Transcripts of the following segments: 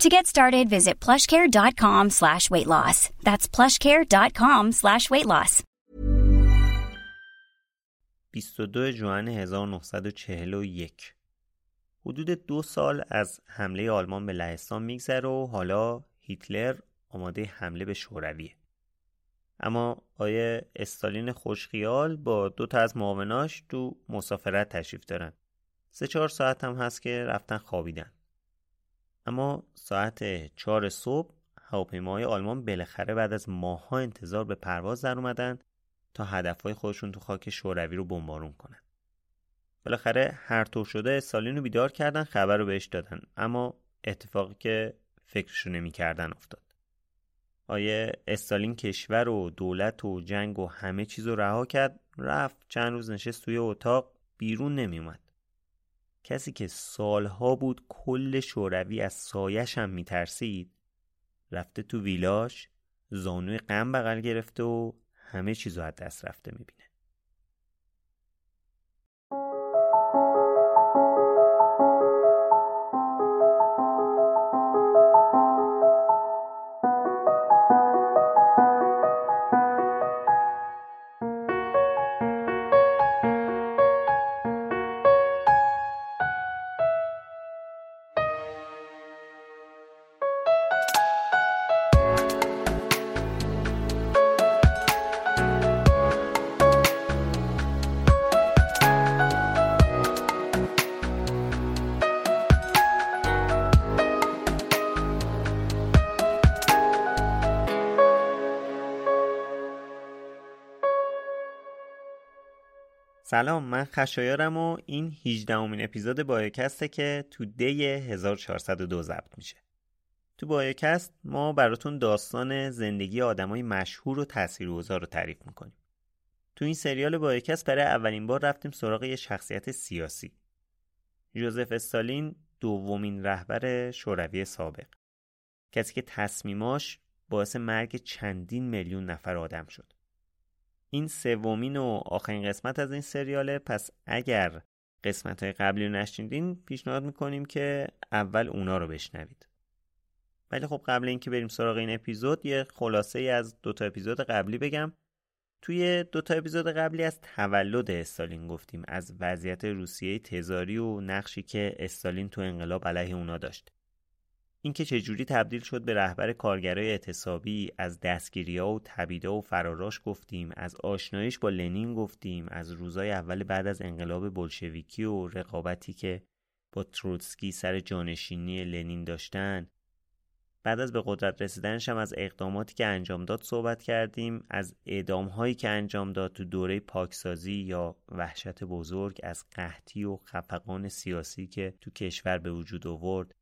To get started, visit plushcare.com slash weight loss. That's plushcare.com slash weight loss. 22 جوان 1941 حدود دو سال از حمله آلمان به لهستان میگذره و حالا هیتلر آماده حمله به شورویه اما آیه استالین خوشخیال با دو تا از معاوناش تو مسافرت تشریف دارن سه چهار ساعت هم هست که رفتن خوابیدن اما ساعت چهار صبح هواپیماهای آلمان بالاخره بعد از ماهها انتظار به پرواز در اومدن تا هدفهای خودشون تو خاک شوروی رو بمبارون کنن. بالاخره هر طور شده استالین رو بیدار کردن خبر رو بهش دادن. اما اتفاقی که فکرشو نمی‌کردن افتاد. آیه استالین کشور و دولت و جنگ و همه چیز رو رها کرد. رفت چند روز نشست توی اتاق بیرون نمیومد کسی که سالها بود کل شوروی از سایش هم میترسید رفته تو ویلاش زانوی غم بغل گرفته و همه چیزو از دست رفته می‌بینه. سلام من خشایارم و این 18 امین اپیزود بایوکسته که تو دی 1402 ضبط میشه. تو بایوکست ما براتون داستان زندگی آدمای مشهور و تاثیرگذار رو تعریف می‌کنیم. تو این سریال بایوکست برای اولین بار رفتیم سراغ یه شخصیت سیاسی. جوزف استالین دومین رهبر شوروی سابق. کسی که تصمیماش باعث مرگ چندین میلیون نفر آدم شد. این سومین و آخرین قسمت از این سریاله. پس اگر قسمت های قبلی رو نشنیدین پیشنهاد می‌کنیم که اول اونا رو بشنوید. ولی خب قبل اینکه بریم سراغ این اپیزود یه خلاصه ای از دوتا اپیزود قبلی بگم. توی دوتا اپیزود قبلی از تولد استالین گفتیم از وضعیت روسیه تزاری و نقشی که استالین تو انقلاب علیه اونا داشت. اینکه چجوری تبدیل شد به رهبر کارگرای اعتصابی از دستگیریا و تبیدا و فراراش گفتیم از آشنایش با لنین گفتیم از روزای اول بعد از انقلاب بلشویکی و رقابتی که با تروتسکی سر جانشینی لنین داشتن. بعد از به قدرت رسیدنش هم از اقداماتی که انجام داد صحبت کردیم از اعدام هایی که انجام داد تو دوره پاکسازی یا وحشت بزرگ از قحطی و خفقان سیاسی که تو کشور به وجود آورد.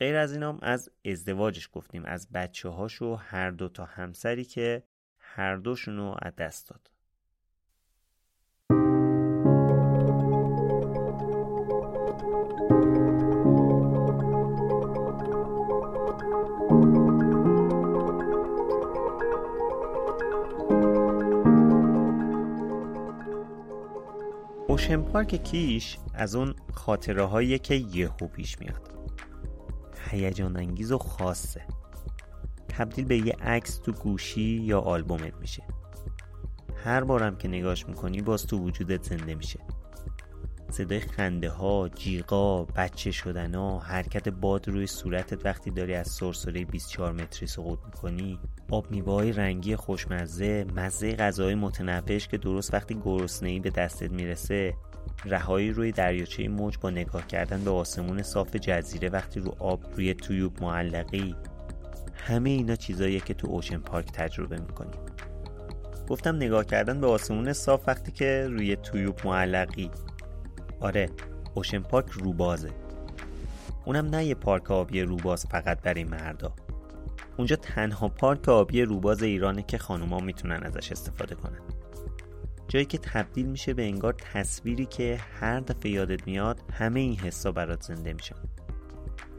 غیر از اینام از ازدواجش گفتیم از بچه هاشو هر دو تا همسری که هر دوشون رو از دست داد. اوشن پارک کیش از اون خاطره که یهو پیش میاد. هیجان انگیز و خاصه. تبدیل به یه عکس تو گوشی یا آلبومت میشه. هر بارم که نگاش می‌کنی باز تو وجودت زنده میشه. صدای خنده ها، جیغا، بچه شدن ها، حرکت باد روی صورتت وقتی داری از سرسره 24 متری سقوط می‌کنی آب میوه رنگی خوشمزه، مزه غذای متنوش که درست وقتی گرسنه‌ای به دستت می‌رسه رهایی روی دریاچه موج با نگاه کردن به آسمون صاف جزیره وقتی رو آب روی تویوب معلقی. همه اینا چیزاییه که تو اوشن پارک تجربه می‌کنی. گفتم نگاه کردن به آسمون صاف وقتی که روی تویوب معلقی. آره اوشن پارک روبازه. اونم نه یه پارک آبی روباز فقط برای مردا. اونجا تنها پارک آبی روباز ایرانه که خانوما می‌تونن ازش استفاده کنن. جایی که تبدیل میشه به انگار تصویری که هر دفعه یادت میاد همه این حسا برات زنده میشن.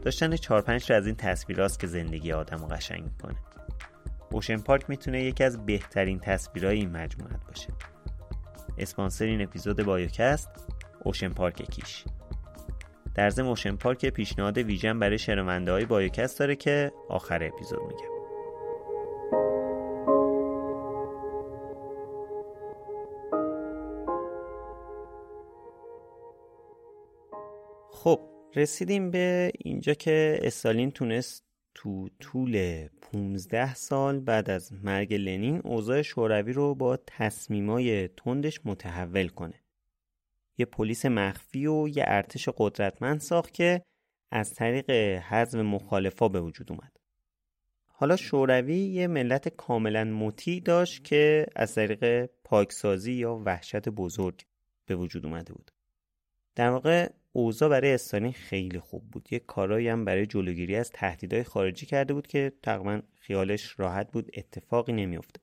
داشتن چهار پنج از این تصویراست که زندگی آدم رو قشنگ می‌کنه. Ocean Park می‌تونه یکی از بهترین تصویرهای این مجموعت باشه. اسپانسر این اپیزود بایوکست Ocean Park کیش در ضمن Ocean Park پیشنهاد ویژه برای شنونده های بایوکست داره که آخر اپیزود میگم. رسیدیم به اینجا که استالین تونست تو طول 15 سال بعد از مرگ لنین اوضاع شوروی رو با تصمیمای تندش متحول کنه. یه پلیس مخفی و یه ارتش قدرتمند ساخت که از طریق حزم مخالفا به وجود اومد. حالا شوروی یه ملت کاملا مطیع داشت که از طریق پاکسازی یا وحشت بزرگ به وجود اومده بود. در واقع اوضاع برای استالین خیلی خوب بود. یه کارایی هم برای جلوگیری از تهدیدهای خارجی کرده بود که تقریبا خیالش راحت بود اتفاقی نمیافته.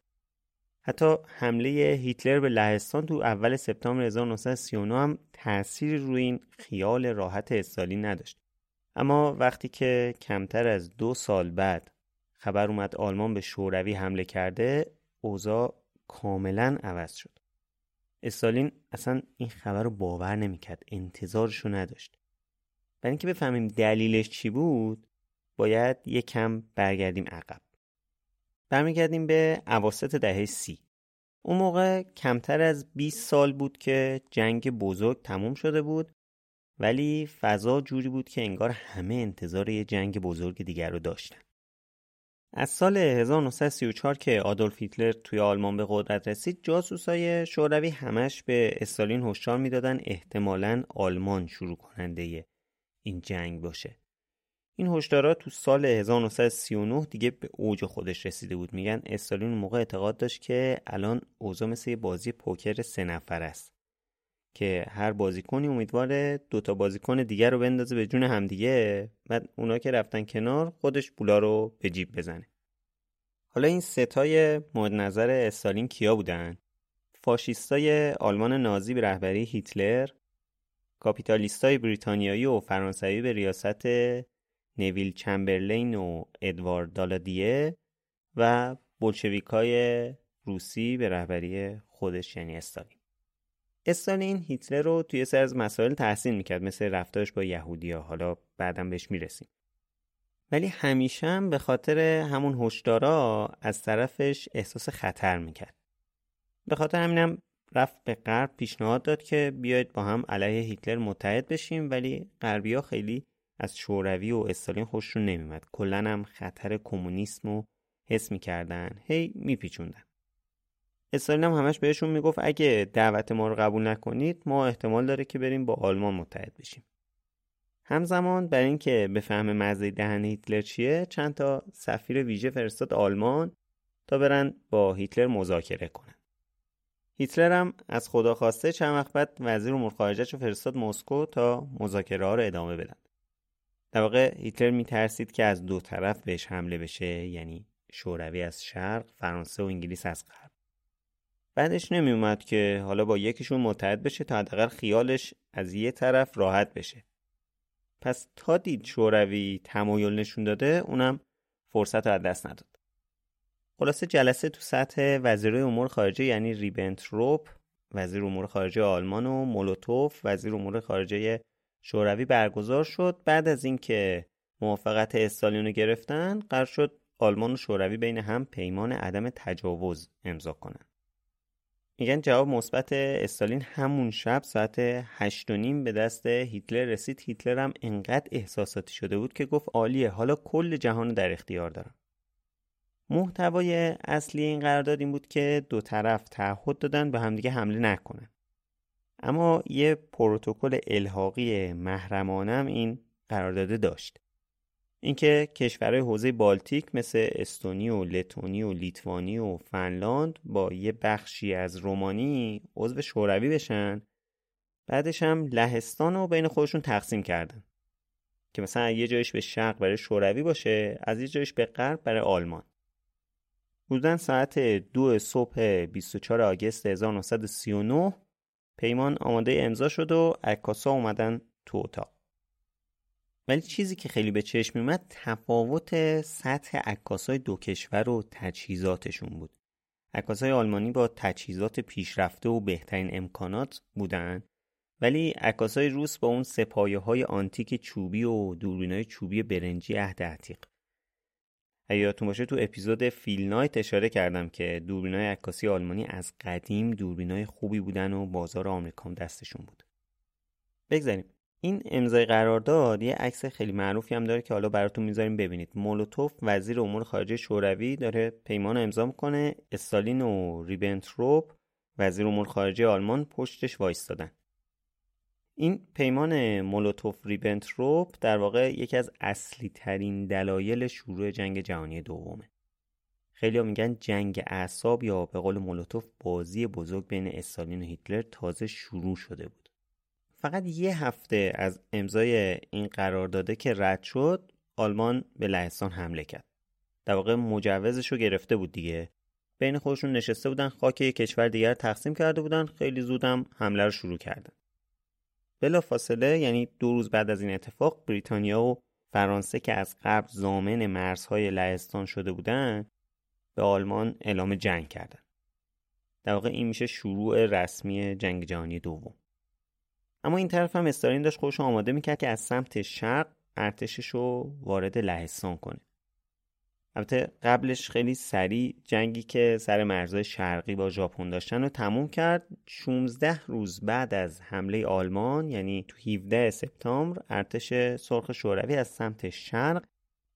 حتی حمله هیتلر به لهستان تو اول سپتامبر 1939 هم تأثیری روی این خیال راحت استالین نداشت. اما وقتی که کمتر از دو سال بعد خبر اومد آلمان به شوروی حمله کرده اوضاع کاملا عوض شد. استالین اصلا این خبر رو باور نمی‌کرد انتظارشو نداشت. برای اینکه بفهمیم دلیلش چی بود باید یک کم برگردیم عقب. برمیگردیم به عواسط دهه سی. اون موقع کمتر از 20 سال بود که جنگ بزرگ تموم شده بود ولی فضا جوری بود که انگار همه انتظار یه جنگ بزرگ دیگر رو داشتن. از سال 1934 که آدولف هیتلر توی آلمان به قدرت رسید جاسوسای شوروی همش به استالین هشدار می‌دادن احتمالا آلمان شروع کننده این جنگ باشه. این هشدارات تو سال 1939 دیگه به اوج خودش رسیده بود. میگن استالین موقع اعتقاد داشت که الان اوضاع مثل بازی پوکر سه نفر است. که هر بازیکنی امیدواره دوتا بازیکن دیگر رو بندازه به جون همدیگه. بعد اونا که رفتن کنار خودش بولا رو به جیب بزنه. حالا این ستای مورد نظر استالین کیا بودن؟ فاشیستای آلمان نازی به رهبری هیتلر کاپیتالیستای بریتانیایی و فرانسوی به ریاست نویل چمبرلین و ادوارد دالادیه و بولشویکای روسی به رهبری خودش یعنی استالین. استالین هیتلر رو توی سر از مسائل تحسین می‌کرد مثل رفتارش با یهودیا حالا بعدم بهش می‌رسیم. ولی همیشه هم به خاطر همون هشدارا از طرفش احساس خطر می‌کرد. به خاطر همینم رفت به غرب پیشنهاد داد که بیاید با هم علیه هیتلر متحد بشیم ولی غربیا خیلی از شوروی و استالین خوششون نمیمد کلا هم خطر کمونیسم رو حس می‌کردن. هی میپیچوندن. استالین هم همش بهشون می‌گفت اگه دعوت ما رو قبول نکنید ما احتمال داره که بریم با آلمان متحد بشیم. همزمان بر اینکه بفهم مزه دهن هیتلر چیه چند تا سفیر ویژه فرستاد آلمان تا برن با هیتلر مذاکره کنن. هیتلر هم از خدا خواسته چند وقت بعد وزیر امور خارجه فرستاد مسکو تا مذاکره ها رو ادامه بدن. در واقع هیتلر میترسید که از دو طرف بهش حمله بشه یعنی شوروی از شرق فرانسه و انگلیس از غرب. بعدش نمیومد که حالا با یکیشون متحد بشه تا حداقل خیالش از یه طرف راحت بشه. پس تا دید شوروی تمایل نشون داده اونم فرصت رو از دست نداد. خلاصه جلسه تو سطح وزیرای امور خارجه یعنی ریبنتروپ وزیر امور خارجه آلمان و مولوتوف وزیر امور خارجه شوروی برگزار شد. بعد از اینکه موافقت استالین رو گرفتن قرار شد آلمان و شوروی بین هم پیمان عدم تجاوز امضا کنند. میگن جواب مثبت استالین همون شب ساعت هشت و نیم به دست هیتلر رسید. هیتلر هم انقدر احساساتی شده بود که گفت عالیه. حالا کل جهان در اختیار دارم. محتوای اصلی این قرارداد این بود که دو طرف تعهد دادن به همدیگه حمله نکنن. اما یه پروتکل الحاقی محرمانم این قرارداد داشت. اینکه کشورهای حوزه بالتیک مثل استونی و لتونی و لیتوانی و فنلاند با یه بخشی از رومانی عضو شوروی بشن. بعدش هم لهستان رو بین خودشون تقسیم کردن. که مثلا یه جایش به شرق برای شوروی باشه از یه جایش به غرب برای آلمان. بودن ساعت دو صبح 24 آگست 1939 پیمان آماده امضا شد و عکاسا اومدن تو اتاق. ولی چیزی که خیلی به چشم میومد تفاوت سطح عکاسای دو کشور و تجهیزاتشون بود. عکاسای آلمانی با تجهیزات پیشرفته و بهترین امکانات بودن ولی عکاسای روس با اون سپایه های آنتیک چوبی و دوربین های چوبی برنجی عهد عتیق. یادتون باشه تو اپیزود فیل نایت اشاره کردم که دوربین های عکاسی آلمانی از قدیم دوربین های خوبی بودن و بازار آمریکا دستشون بود. بگذاریم. این امضای قرارداد یه عکس خیلی معروفی هم داره که حالا براتون می‌ذاریم ببینید. مولوتوف وزیر امور خارجه شوروی داره پیمان امضا می‌کنه. استالین و ریبنتروپ وزیر امور خارجه آلمان پشتش وایستادن. این پیمان مولوتوف ریبنتروپ در واقع یکی از اصلی ترین دلایل شروع جنگ جهانی دومه. خیلی میگن جنگ اعصاب یا به قول مولوتوف بازی بزرگ بین استالین و هیتلر تازه شروع شده بود. فقط یه هفته از امضای این قرارداده که رد شد آلمان به لهستان حمله کرد. در واقع مجوزش رو گرفته بود دیگه. بین خودشون نشسته بودن خاک یک کشور دیگر تقسیم کرده بودن خیلی زودم حمله رو شروع کردن. بلا فاصله یعنی دو روز بعد از این اتفاق بریتانیا و فرانسه که از قبل زامن مرزهای لهستان شده بودن به آلمان اعلام جنگ کردن. در واقع این میشه شروع رسمی جنگ جهانی دوم. اما این طرف هم استالین داشت خودش آماده می‌کرد که از سمت شرق ارتشش رو وارد لهستان کنه. البته قبلش خیلی سریع جنگی که سر مرزهای شرقی با ژاپن داشتن رو تموم کرد. 16 روز بعد از حمله آلمان یعنی تو 17 سپتامبر ارتش سرخ شوروی از سمت شرق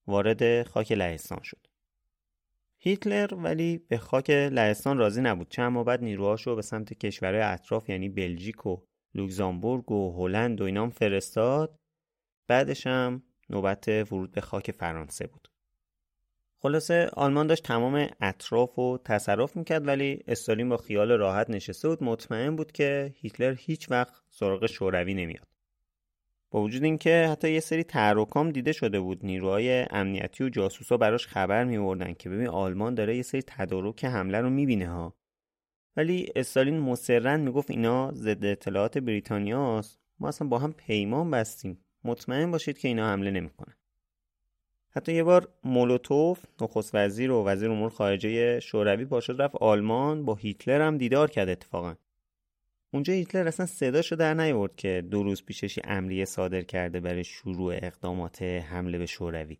وارد خاک لهستان شد. هیتلر ولی به خاک لهستان راضی نبود چند ماه بعد نیروهاشو به سمت کشورهای اطراف یعنی بلژیک و لوکزامبورگ و هلند و اینام فرستاد. بعدش هم نوبت ورود به خاک فرانسه بود. خلاصه آلمان داشت تمام اطراف و تصرف می‌کرد ولی استالین با خیال راحت نشسته بود. مطمئن بود که هیتلر هیچ وقت سراغ شوروی نمیاد. با وجود اینکه حتی یه سری تحرکام دیده شده بود نیروهای امنیتی و جاسوسا براش خبر میوردن که ببین آلمان داره یه سری تدارک حمله رو می‌بینه ها. ولی استالین مصرن می‌گفت اینا ضد اطلاعات بریتانیاست. ما اصلا با هم پیمان بستیم. مطمئن باشید که اینا حمله نمی‌کنن. حتی یه بار مولوتوف نخست وزیر و وزیر امور خارجه شوروی پاشد رفت آلمان با هیتلر هم دیدار کرد اتفاقا. اونجا هیتلر اصلا صداشو در نیورد که دو روز پیشش امریه صادر کرده برای شروع اقدامات حمله به شوروی.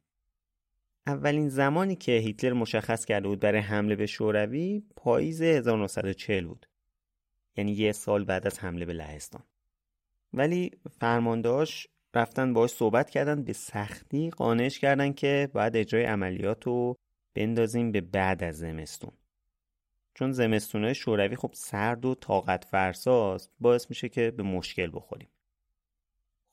اولین زمانی که هیتلر مشخص کرده بود برای حمله به شوروی پاییز 1940 بود. یعنی یه سال بعد از حمله به لهستان. ولی فرماندهاش رفتن باش صحبت کردن به سختی قانعش کردن که باید اجرای عملیات رو بندازیم به بعد از زمستون. چون زمستونهای شوروی خب سرد و طاقت فرساست باعث میشه که به مشکل بخوریم.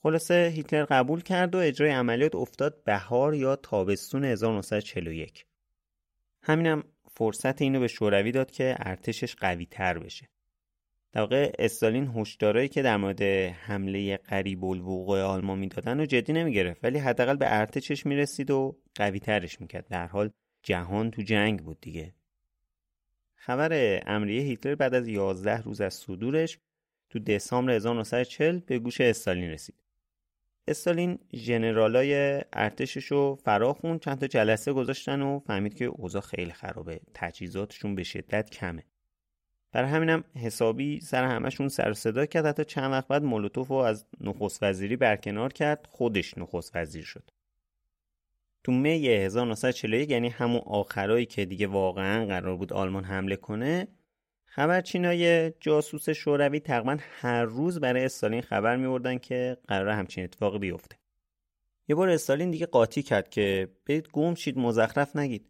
خلاصه هیتلر قبول کرد و اجرای عملیات افتاد بهار یا تابستون 1941 همینم فرصت اینو به شوروی داد که ارتشش قوی تر بشه. در واقع استالین هشدارایی که در مورد حمله قریب الوقوع آلمان می‌دادن و جدی نمی‌گرفت ولی حداقل به ارتشش می‌رسید و قوی ترش می‌کرد. در حال جهان تو جنگ بود دیگه. خبر امریه هیتلر بعد از 11 روز از صدورش تو دسامبر 1940 به گوش استالین رسید. استالین ژنرالای ارتشش رو فرا چند تا جلسه گذاشتن و فهمید که اوضاع خیلی خرابه. تجهیزاتشون به شدت کمه. برای همینم حسابی سر همشون سر صدا کرد. حتی چند وقت بعد مولوتوف رو از نخست وزیری برکنار کرد. خودش نخست وزیر شد. تو می 1941 یعنی همون آخرایی که دیگه واقعا قرار بود آلمان حمله کنه خبرچینای جاسوس شوروی تقریبا هر روز برای استالین خبر میوردن که قرار همچین اتفاقی بیفته. یه بار استالین دیگه قاطی کرد که برید گم شید مزخرف نگید.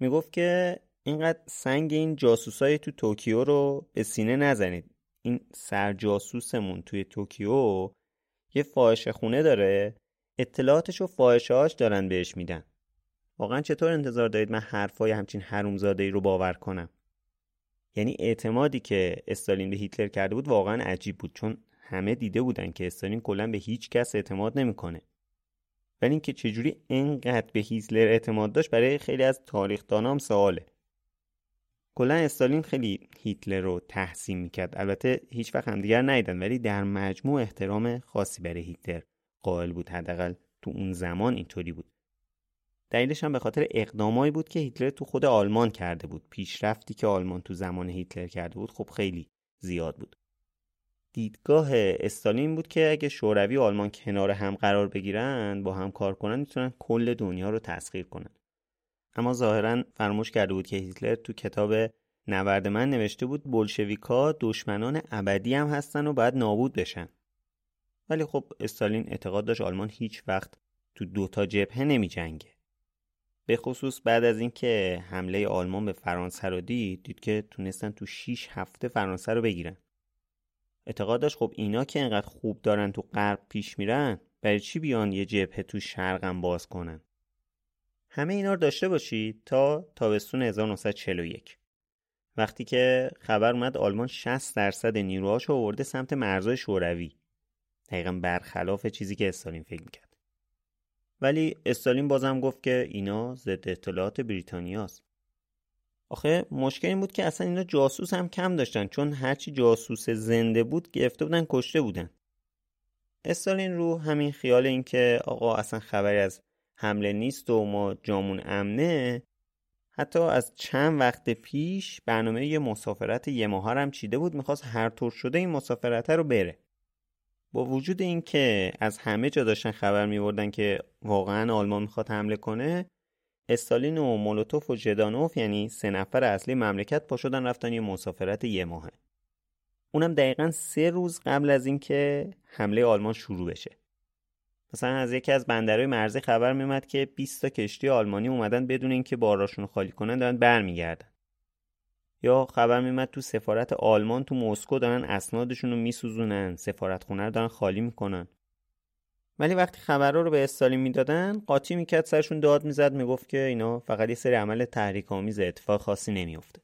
می‌گفت که اینقدر سنگ این جاسوسای تو توکیو رو به سینه نزنید. این سرجاسوسمون توی توکیو یه فاحشه خونه داره اطلاعاتش و فاحشهاش دارن بهش میدن. واقعا چطور انتظار دارید من حرفای همچین حرومزاده ای رو باور کنم؟ یعنی اعتمادی که استالین به هیتلر کرده بود واقعا عجیب بود چون همه دیده بودن که استالین کلا به هیچ کس اعتماد نمی‌کنه. ولی اینکه چجوری انقدر به هیتلر اعتماد داشت برای خیلی از تاریخ دانام سواله. کلا استالین خیلی هیتلر رو تحسین می‌کرد. البته هیچ وقت همدیگر ندیدن ولی در مجموع احترام خاصی برای هیتلر قائل بود. حداقل تو اون زمان اینطوری بود. دلیلش هم به خاطر اقدامایی بود که هیتلر تو خود آلمان کرده بود. پیشرفتی که آلمان تو زمان هیتلر کرده بود خب خیلی زیاد بود. دیدگاه استالین بود که اگه شوروی و آلمان کنار هم قرار بگیرن با هم کار کنن می‌تونن کل دنیا رو تسخیر کنن. اما ظاهرا فراموش کرده بود که هیتلر تو کتاب نورد من نوشته بود بلشویکا دشمنان ابدی هم هستن و باید نابود بشن. ولی خب استالین اعتقاد داشت آلمان هیچ وقت تو دوتا جبهه نمی جنگه. به خصوص بعد از اینکه حمله آلمان به فرانسه رو دید دید که تونستن تو 6 هفته فرانسه رو بگیرن. اعتقاد داشت خب اینا که انقدر خوب دارن تو غرب پیش میرن برای چی بیان یه جبهه تو شرقم باز کنن؟ همه اینا رو داشته باشید تا تابستون 1941 وقتی که خبر اومد آلمان 60 درصد نیروهاش رو آورده سمت مرزهای شوروی. دقیقا برخلاف چیزی که استالین فکر می‌کرد. ولی استالین بازم گفت که اینا ضد اطلاعات بریتانیاست. آخه مشکل این بود که اصلا اینا جاسوس هم کم داشتن چون هرچی جاسوس زنده بود گرفته بودن کشته بودن. استالین رو همین خیال این که آقا اصلا خبری از حمله نیست و ما جامون امنه حتی از چند وقت پیش برنامه یه مسافرت یه ماه هم چیده بود می‌خواست هر طور شده این مسافرت رو بره. با وجود اینکه از همه جا داشتن خبر میوردن که واقعا آلمان می‌خواد حمله کنه استالین و مولوتوف و جدانوف یعنی سه نفر اصلی مملکت پا شدن رفتن یه مسافرت یه ماهه. اونم دقیقا سه روز قبل از اینکه حمله آلمان شروع بشه. مثلا از یکی از بندرهای مرزی خبر میومد که 20 تا کشتی آلمانی اومدن بدون اینکه باراشون خالی کنن دارن برمیگردن. یا خبر میمد تو سفارت آلمان تو مسکو دارن اسنادشون رو میسوزونن. سفارت خونه رو دارن خالی می‌کنن. ولی وقتی خبرها رو به استالین می‌دادن قاطی می‌کرد سرشون داد می‌زد می‌گفت که اینا فقط یه سری عمل تحریک آمیز اتفاق خاصی نمیافته.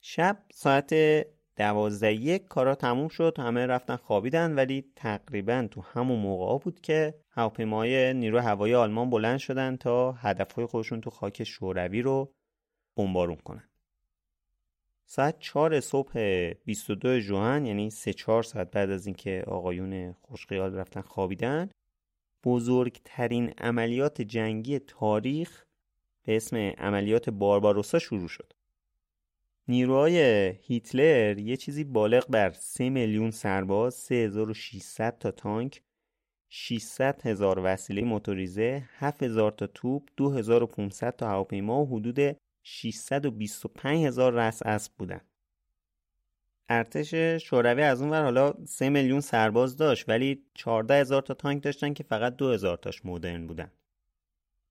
شب ساعت دوازده یک کارا تموم شد. همه رفتن خوابیدن ولی تقریبا تو همون موقع بود که هواپیمای نیرو هوایی آلمان بلند شدن تا هدفهای خودشون تو خاک شوروی رو بمبارون کنن. ساعت چهار صبح 22 جوان یعنی سه چهار ساعت بعد از اینکه آقایون خوشخیال رفتن خوابیدن بزرگترین عملیات جنگی تاریخ به اسم عملیات بارباروسا شروع شد. نیروهای هیتلر یه چیزی بالغ بر 3 میلیون سرباز 3600 تا تانک 600 هزار وسیله موتوریزه 7000 تا توپ 2500 تا هواپیما و حدود 625 هزار رس اسب بودن. ارتش شوروی از اون ور حالا 3 میلیون سرباز داشت ولی 14 هزار تا تانک داشتن که فقط 2 هزار تاش مدرن بودن.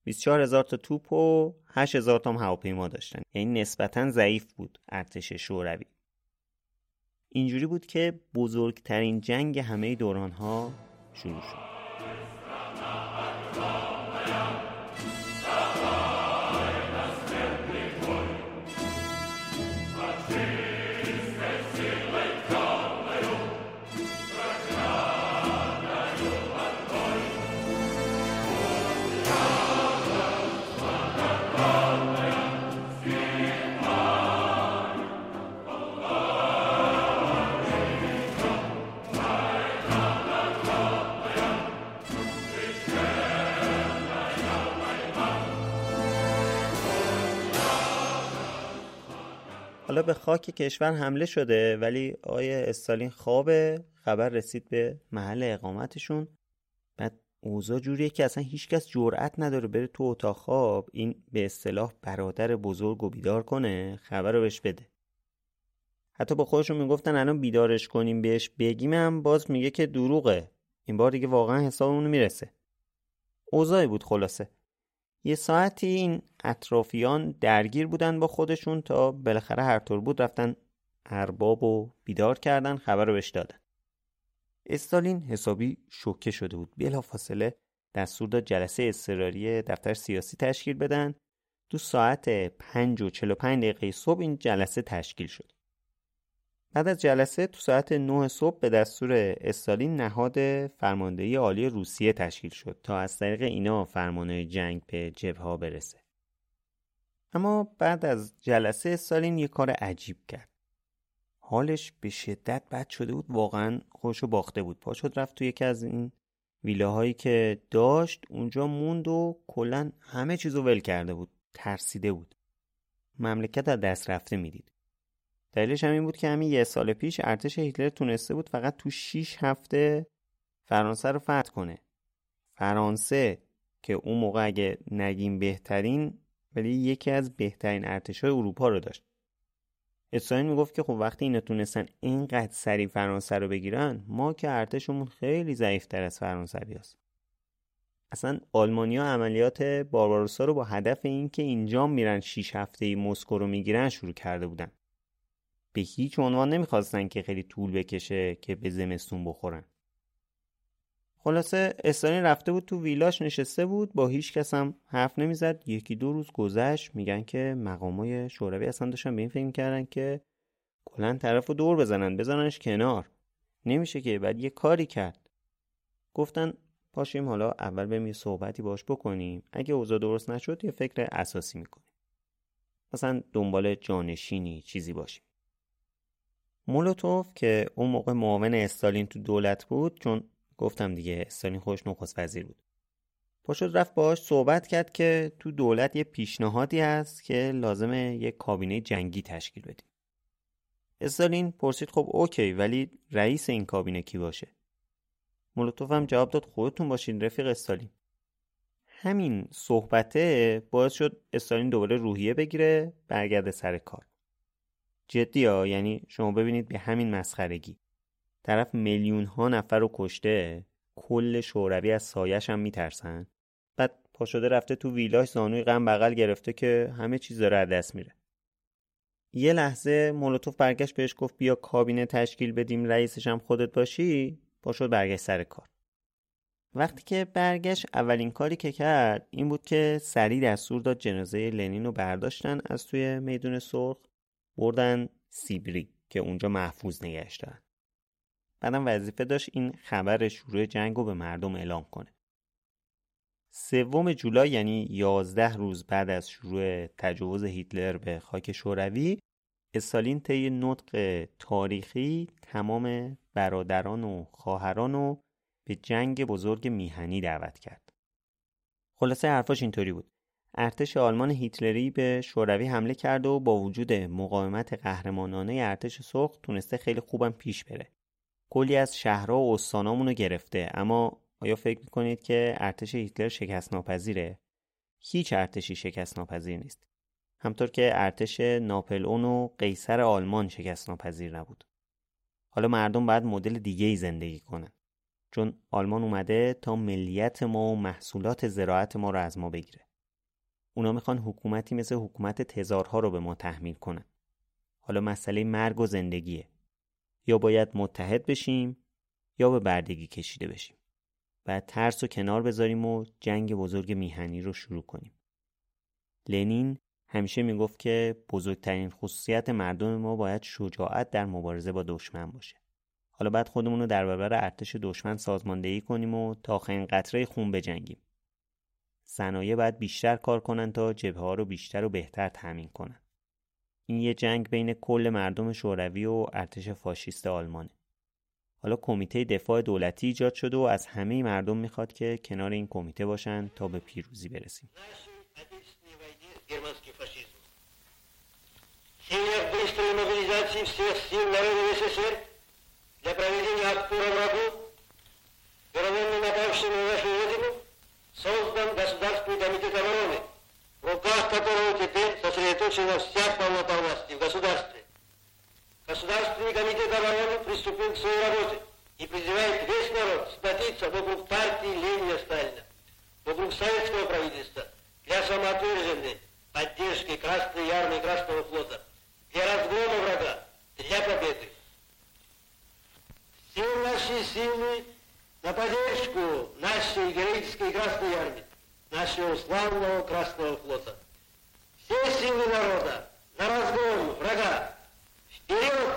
24 هزار تا توپ و 8 هزار تا هواپیما داشتن. یعنی نسبتا ضعیف بود ارتش شوروی. اینجوری بود که بزرگترین جنگ همه دوران ها شروع شد. به خاک کشور حمله شده ولی آقای استالین خوابه خبر رسید به محل اقامتشون. بعد اوضاع جوریه که اصلا هیچکس جرأت نداره بره تو اتاق خواب. این به اصطلاح برادر بزرگ و بیدار کنه خبر رو بهش بده. حتی با خودشون می‌گفتن الان بیدارش کنیم بهش بگیم هم باز میگه که دروغه. این بار دیگه واقعا حسابمون می‌رسه. اوضاعی بود خلاصه. یه ساعتی این اطرافیان درگیر بودن با خودشون تا بالاخره هر طور بود رفتن ارباب و بیدار کردن خبر رو بهش دادن. استالین حسابی شوکه شده بود. بلا فاصله دستور داد جلسه اضطراری دفتر سیاسی تشکیل بدن. تو ساعت 5 و 45 دقیقه صبح این جلسه تشکیل شد. بعد از جلسه تو ساعت 9 صبح به دستور استالین نهاد فرماندهی عالی روسیه تشکیل شد تا از طریق اینا فرمانه جنگ به جبهه برسه. اما بعد از جلسه استالین یه کار عجیب کرد. حالش به شدت بد شده بود واقعا خوشو باخته بود. پا شد رفت تو یکی از این ویلاهایی که داشت اونجا موند و کلا همه چیزو ول کرده بود. ترسیده بود. مملکت از دست رفته می‌دید. دلیلش هم این بود که همین یه سال پیش ارتش هیتلر تونسته بود فقط تو 6 هفته فرانسه رو فتح کنه. فرانسه که اون موقع اگه نگیم بهترین ولی یکی از بهترین ارتش های اروپا رو داشت. اسرائیل می‌گفت که خب وقتی اینا تونستن اینقدر سریع فرانسه رو بگیرن ما که ارتشمون خیلی ضعیفتر از فرانسوی هست. اصلا آلمانیا عملیات بارباروسا رو با هدف اینکه اینجا میرن 6 هفته ای مسکو رو می‌گیرن شروع کرده بودن. به هیچ عنوان نمی‌خواستن که خیلی طول بکشه که به زمستون بخورن. خلاصه استالین رفته بود تو ویلاش نشسته بود با هیچ کس هم حرف نمی‌زد. یکی دو روز گذشت میگن که مقامای شوروی اصلا داشتن به این فکر کردن که کلا طرف رو دور بزنن بزننش کنار. نمیشه که بعد یه کاری کرد. گفتن پاشیم حالا اول بریم یه صحبتی باش بکنیم. اگه اوضاع درست نشد یه فکر اساسی می‌کنیم. مثلا دنبال جانشینی چیزی باشیم. مولوتوف که اون موقع معاون استالین تو دولت بود چون گفتم دیگه استالین خوش نخست وزیر بود. پاشد رفت باهاش صحبت کرد که تو دولت یه پیشنهادی هست که لازمه یه کابینه جنگی تشکیل بدیم. استالین پرسید خب اوکی ولی رئیس این کابینه کی باشه؟ مولوتوف هم جواب داد خودتون باشین رفیق استالین. همین صحبته باعث شد استالین دوباره روحیه بگیره برگرده سر کار. جدی ها یعنی شما ببینید به همین مسخرگی. طرف میلیون ها نفر رو کشته کل شوروی از سایش هم میترسن. بعد پا شده رفته تو ویلاش زانوی غم بغل گرفته که همه چیز داره از دست میره. یه لحظه مولوتوف برگشت بهش گفت بیا کابینه تشکیل بدیم رئیسش هم خودت باشی. پا شد برگشت سر کار. وقتی که برگشت اولین کاری که کرد این بود که سریع دستور داد جنازه لنین رو برداشتن از توی میدون سرخ. بردن سیبری که اونجا محفوظ نگهش دارن بعدم وظیفه داشت این خبر شروع جنگ رو به مردم اعلام کنه سوم جولای یعنی یازده روز بعد از شروع تجاوز هیتلر به خاک شوروی استالین طی نطق تاریخی تمام برادران و خواهران رو به جنگ بزرگ میهنی دعوت کرد. خلاصه حرفاش اینطوری بود. ارتش آلمان هیتلری به شوروی حمله کرده و با وجود مقاومت قهرمانانه ارتش سرخ تونسته خیلی خوبم پیش بره. کلی از شهرها و استانامون رو گرفته اما آیا فکر می‌کنید که ارتش هیتلر شکست ناپذیره؟ هیچ ارتشی شکست ناپذیر نیست. همطور که ارتش ناپلئون و قیصر آلمان شکست ناپذیر نبود. حالا مردم باید مدل دیگه ای زندگی کنن. چون آلمان اومده تا ملیت ما و محصولات زراعت ما رو از ما بگیره. اونا می‌خوان حکومتی مثل حکومت تزارها رو به ما تحمیل کنن. حالا مسئله مرگ و زندگیه. یا باید متحد بشیم یا به بردگی کشیده بشیم. بعد ترس و کنار بذاریم و جنگ بزرگ میهنی رو شروع کنیم. لنین همیشه می‌گفت که بزرگترین خصوصیت مردم ما باید شجاعت در مبارزه با دشمن باشه. حالا بعد خودمون رو در برابر ارتش دشمن سازماندهی کنیم و تا آخرین قطره خون بجنگیم. صنایع باید بیشتر کار کنن تا جبهه ها رو بیشتر و بهتر تامین کنن. این یه جنگ بین کل مردم شوروی و ارتش فاشیست آلمانه. حالا کمیته دفاع دولتی ایجاد شده و از همه مردم میخواد که کنار این کمیته باشن تا به پیروزی برسیم. целях быстрой мобилизации всех сил народа СССР для проведения отпора врагу, вероломно напавшему на нашу Родину, создан Государственный комитет обороны, в руках которого теперь сосредоточена вся полнота власти в государстве. Государственный комитет обороны приступил к своей работе и призывает весь народ сплотиться вокруг партии Ленина Сталина, вокруг советского правительства для самоотверженной поддержки Красной Армии Красного флота, для разгрома врага, для победы. Все наши силы на поддержку нашей героической Красной Армии, нашего славного Красного флота. Все силы народа на разгон врага. Вперед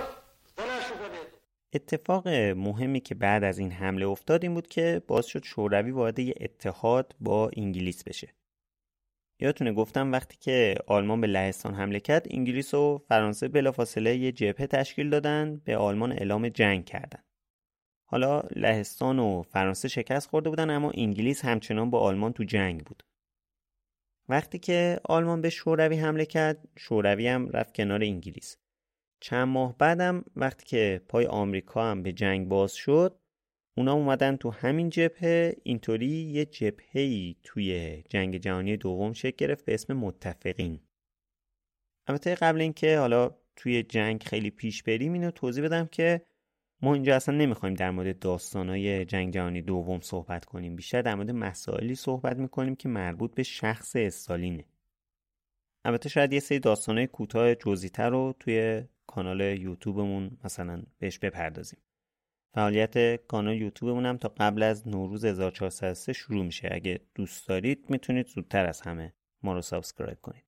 за нашу победу! اتفاق مهمی که بعد از این حمله افتاد این بود که باز شد شوروی وارد یه اتحاد با انگلیس بشه. یادتونه گفتم وقتی که آلمان به لهستان حمله کرد انگلیس و فرانسه بلافاصله یه جبهه تشکیل دادن به آلمان اعلام جنگ کردن. حالا لهستان و فرانسه شکست خورده بودن اما انگلیس همچنان با آلمان تو جنگ بود. وقتی که آلمان به شوروی حمله کرد شوروی هم رفت کنار انگلیس. چند ماه بعدم وقتی که پای آمریکا هم به جنگ باز شد اونا اومدن تو همین جبهه اینطوری یه جبهه‌ای توی جنگ جهانی دوم شکل گرفت به اسم متفقین البته قبل اینکه حالا توی جنگ خیلی پیش بریم اینو توضیح بدم که ما اینجا اصلا نمی‌خوایم در مورد داستانهای جنگ جهانی دوم صحبت کنیم. بیشتر در مورد مسائلی صحبت می‌کنیم که مربوط به شخص استالینه. البته شاید یه سری داستانهای کوتاه جزئی‌تر رو توی کانال یوتیوبمون مثلا بهش بپردازیم. فعالیت کانال یوتیوبمون هم تا قبل از نوروز 1403 شروع میشه. اگه دوست دارید می‌تونید زودتر از همه ما رو subscribe کنید.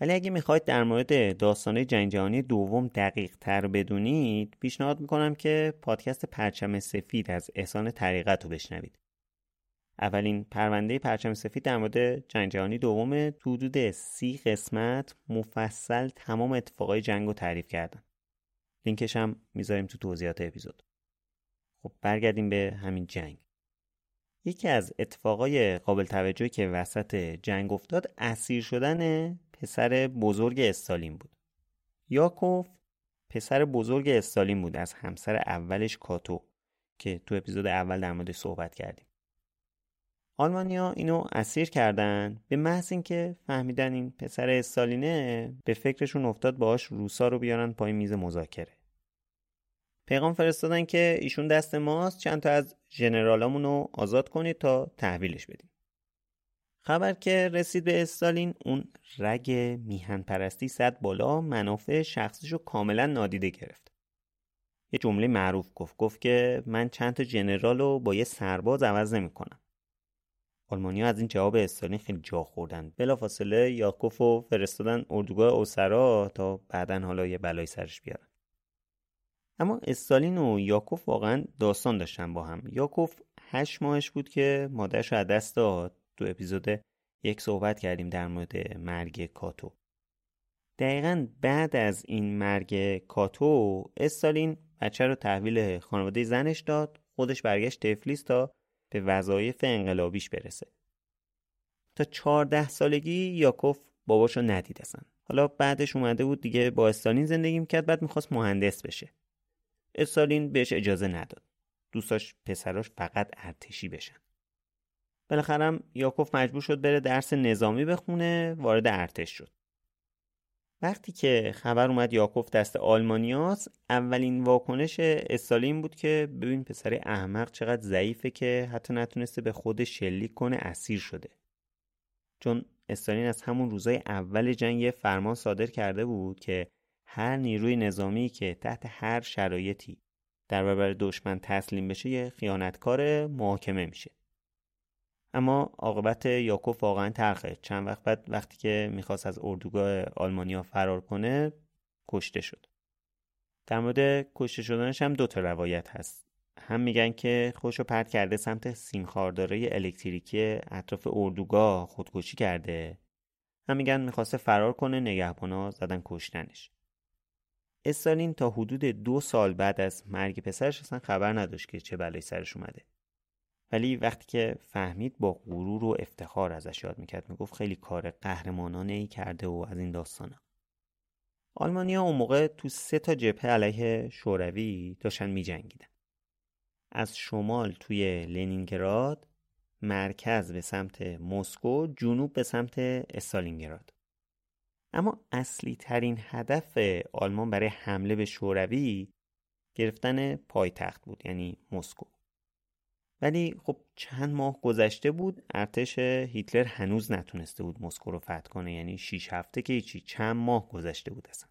ولی اگه می‌خواید در مورد داستان جنگ جهانی دوم دقیق تر بدونید پیشنهاد می‌کنم که پادکست پرچم سفید از احسان طریقت رو بشنوید. اولین پرونده پرچم سفید در مورد جنگ جهانی دوم تو حدود سی قسمت مفصل تمام اتفاقای جنگ رو تعریف کردن لینکش هم می‌ذاریم تو توضیحات اپیزود. خب برگردیم به همین جنگ. یکی از اتفاقای قابل توجهی که وسط جنگ افتاد اسیر شدن پسر بزرگ استالین بود. یاکوف پسر بزرگ استالین بود از همسر اولش کاتو که تو اپیزود اول در مورد صحبت کردیم. آلمانیا اینو اسیر کردن به محض اینکه فهمیدن این پسر استالینه به فکرشون افتاد باهاش روسا رو بیارن پای میز مذاکره. پیغام فرستادن که ایشون دست ماست چند تا از ژنرالامون رو آزاد کنید تا تحویلش بدیم. خبر که رسید به استالین اون رگ میهن پرستی صد بالا منافع شخصیش رو کاملا نادیده گرفت. یه جمله معروف گفت گفت که من چند تا جنرال رو با یه سرباز عوض نمی‌کنم. آلمانیا از این جواب استالین خیلی جا خوردن. بلافاصله یاکوف و فرستادن اردوگاه اوسرا تا بعدا حالا یه بلای سرش بیارن. اما استالین و یاکوف واقعا داستان داشتن با هم. یاکوف هشت ماهش بود که مادرش رو از دست داد. تو اپیزود یک صحبت کردیم در مورد مرگ کاتو. دقیقا بعد از این مرگ کاتو استالین بچه رو تحویل خانواده زنش داد خودش برگشت تفلیس تا به وظایف انقلابیش برسه. تا چهارده سالگی یاکوف باباشو ندید اصلا. حالا بعدش اومده بود دیگه با استالین زندگی می‌کرد بعد می‌خواست مهندس بشه. استالین بهش اجازه نداد. دوستاش پسراش فقط ارتشی بشن. بالاخره یاکوف مجبور شد بره درس نظامی بخونه وارد ارتش شد. وقتی که خبر اومد یاکوف دست آلمانیاس اولین واکنش استالین بود که ببین پسر احمق چقدر ضعیفه که حتی نتونسته به خود شلیک کنه اسیر شده. چون استالین از همون روزای اول جنگ فرمان صادر کرده بود که هر نیروی نظامی که تحت هر شرایطی در برابر دشمن تسلیم بشه یه خیانتکار محاکمه میشه. اما عاقبت یاکوف واقعا ترخه چند وقت بعد وقتی که می‌خواست از اردوگاه آلمانیا فرار کنه کشته شد. در مورد کشته شدنش هم دو تا روایت هست. هم میگن که خوشو پرت کرده سمت سیمخارداره الکتریکی اطراف اردوگاه خودکشی کرده. هم میگن می‌خواسته فرار کنه نگهبانا زدن کشتنش. استالین تا حدود دو سال بعد از مرگ پسرش اصلا خبر نداشت که چه بلایی سرش اومده. ولی وقتی که فهمید با غرور و افتخار ازش یاد می‌کرد می‌گفت خیلی کار قهرمانانه ای کرده و از این داستانا. آلمانیا اون موقع تو سه تا جبهه علیه شوروی داشتن میجنگیدن. از شمال توی لنینگراد مرکز به سمت مسکو جنوب به سمت استالینگراد. اما اصلی ترین هدف آلمان برای حمله به شوروی گرفتن پایتخت بود یعنی مسکو. ولی خب چند ماه گذشته بود ارتش هیتلر هنوز نتونسته بود مسکو رو فتح کنه یعنی 6 هفته که چی چند ماه گذشته بود اصلا.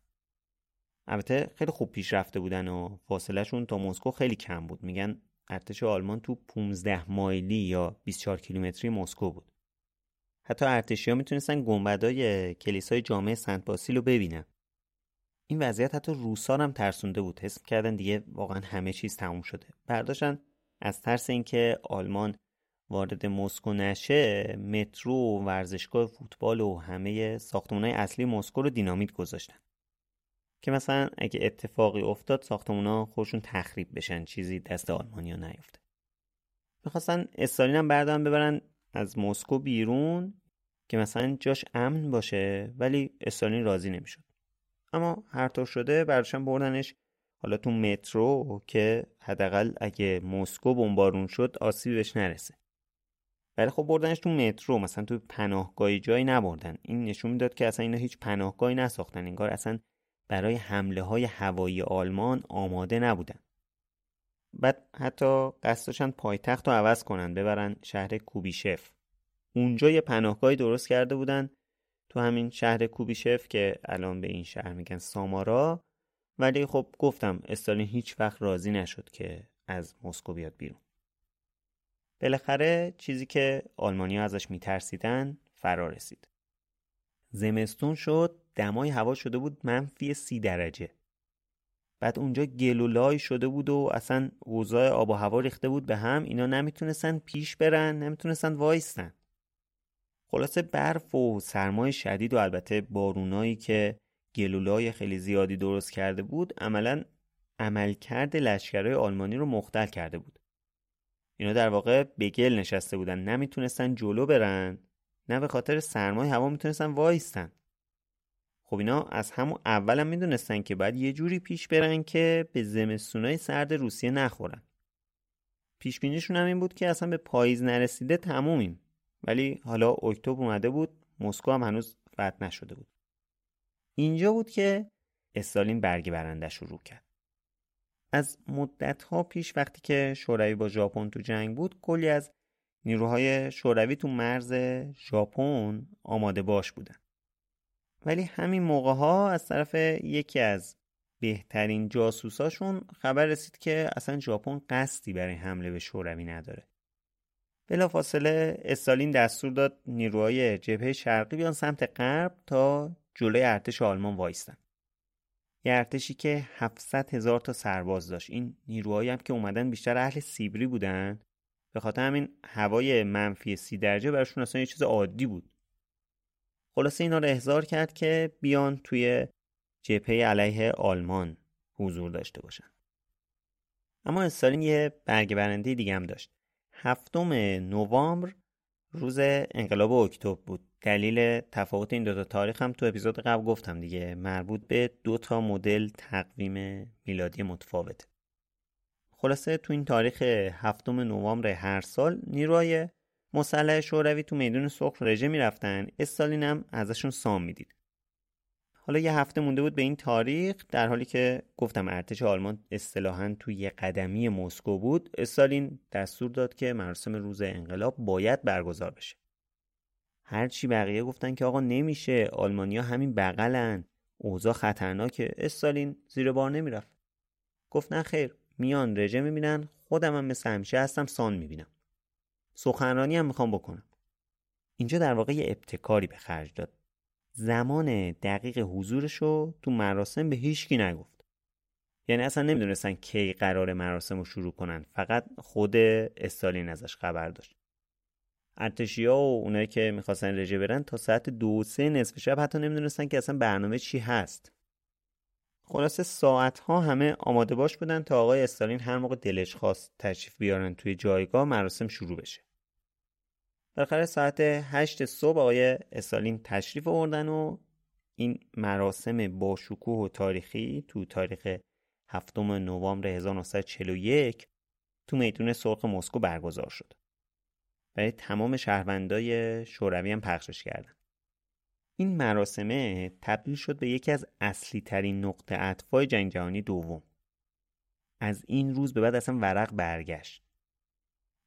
البته خیلی خوب پیش رفته بودن و فاصلهشون تا مسکو خیلی کم بود. میگن ارتش آلمان تو 15 مایلی یا 24 کیلومتری مسکو بود. حتی ارتشی ها می‌تونستن گنبدای کلیسای جامعه سنت باسیل رو ببینن. این وضعیت حتی روسا هم ترسونده بود. حس کردن دیگه واقعا همه چیز تموم شده. برداشتن از ترس اینکه آلمان وارد مسکو نشه مترو و ورزشگاه فوتبال و همه ساختمانهای اصلی مسکو رو دینامیت گذاشتن. که مثلا اگه اتفاقی افتاد ساختمونا خودشون تخریب بشن چیزی دست آلمانیا نیفته. می‌خواستن استالین هم بردارن ببرن از مسکو بیرون که مثلا جاش امن باشه ولی استالین راضی نمی‌شد. اما هر طور شده برداشتن بردنش حالا تو مترو که حداقل اگه مسکو بمبارون شد آسیبی بهش نرسه. ولی خب بردنش تو مترو مثلا تو پناهگاهی جایی نبردن. این نشون می‌داد که اصلا اینا هیچ پناهگاهی نساختن. انگار اصلا برای حمله های هوایی آلمان آماده نبودن. بعد حتی قصد پایتخت رو عوض کنن ببرن شهر کوبیشف. اونجا یه پناهگاهی درست کرده بودن تو همین شهر کوبیشف که الان به این شهر میگن سامارا. ولی خب گفتم استالین هیچ وقت راضی نشد که از مسکو بیاد بیرون. بالاخره چیزی که آلمانیا ازش میترسیدن فرا رسید. زمستون شد دمای هوا شده بود منفی سی درجه. بعد اونجا گلولای شده بود و اصلا اوضاع آب و هوا ریخته بود به هم. اینا نمی‌تونستن پیش برن نمی‌تونستن وایستن. خلاصه برف و سرمای شدید و البته بارونایی که گلولای خیلی زیادی درست کرده بود عملا عملکرد لشکرهای آلمانی رو مختل کرده بود. اینا در واقع به گل نشسته بودن نمی‌تونستن جلو برن نه به خاطر سرمای هوا می‌تونستن وایستن. خب اینا از همون اول هم می‌دونستن که باید یه جوری پیش برن که به زمستونای سرد روسیه نخورن. پیش بینیشون هم این بود که اصلا به پاییز نرسیده تمومیم. ولی حالا اکتبر اومده بود مسکو هم هنوز فتح نشده بود. اینجا بود که استالین برگ برنده شروع کرد. از مدت ها پیش وقتی که شوروی با ژاپن تو جنگ بود کلی از نیروهای شوروی تو مرز ژاپن آماده باش بودن. ولی همین موقع ها از طرف یکی از بهترین جاسوساشون خبر رسید که اصلا ژاپن قصدی برای حمله به شوروی نداره. بلافاصله استالین دستور داد نیروهای جبهه شرقی بیان سمت غرب تا جلوی ارتش آلمان وایستن. یه ارتشی که 700 هزار تا سرباز داشت. این نیروهایی هم که اومدن بیشتر اهل سیبری بودن. به خاطر همین هوای منفی سی درجه براشون اصلا یه چیز عادی بود. خلاصه اینا رو احضار کرد که بیان توی جبهه علیه آلمان حضور داشته باشن. اما استالین یه برگ برنده دیگه هم داشت. هفتم نوامبر روز انقلاب اکتبر بود. دلیل تفاوت این دوتا تاریخ هم تو اپیزود قبل گفتم دیگه. مربوط به دو تا مدل تقویم میلادی متفاوت. خلاصه تو این تاریخ هفتم نوامبر هر سال نیروهای مسلح شوروی تو میدون سرخ رژه می‌رفتن. استالین هم ازشون سام می‌دید. حالا یه هفته مونده بود به این تاریخ در حالی که گفتم ارتش آلمان اصطلاحا توی قدمی مسکو بود استالین دستور داد که مراسم روز انقلاب باید برگزار بشه. هرچی بقیه گفتن که آقا نمیشه آلمانیا همین بغلن. اوضاع خطرناکه. استالین زیر بار نمی‌رفت. گفت نه خیر میان رژه می‌بینن خودم هم مثل همیشه هستم سان می‌بینم. سخنرانی هم می‌خوام بکنم. اینجا در واقع یه ابتکاری به خرج داد. زمان دقیق حضورش رو تو مراسم به هیچکی نگفت. یعنی اصلا نمی‌دونستن کی قرار مراسم رو شروع کنن. فقط خود استالین ازش خبر داشت. ارتشیا و اونایی که می‌خواستن رژه برن تا ساعت دو سه نصف شب حتی نمی‌دونستن که اصلا برنامه چی هست. خلاصه ساعت ها همه آماده باش بودن تا آقای استالین هر موقع دلش خواست تشریف بیارن توی جایگاه مراسم شروع بشه. بالاخره ساعت هشت صبح آقای استالین تشریف آوردن و این مراسم با شکوه و تاریخی تو تاریخ هفتم نوامبر 1941 تو میدون سرخ مسکو برگزار شد. برای تمام شهروندای شوروی هم پخشش کردن. این مراسمه تبدیل شد به یکی از اصلی ترین نقطه عطفای جنگ جهانی دوم. از این روز به بعد اصلا ورق برگشت.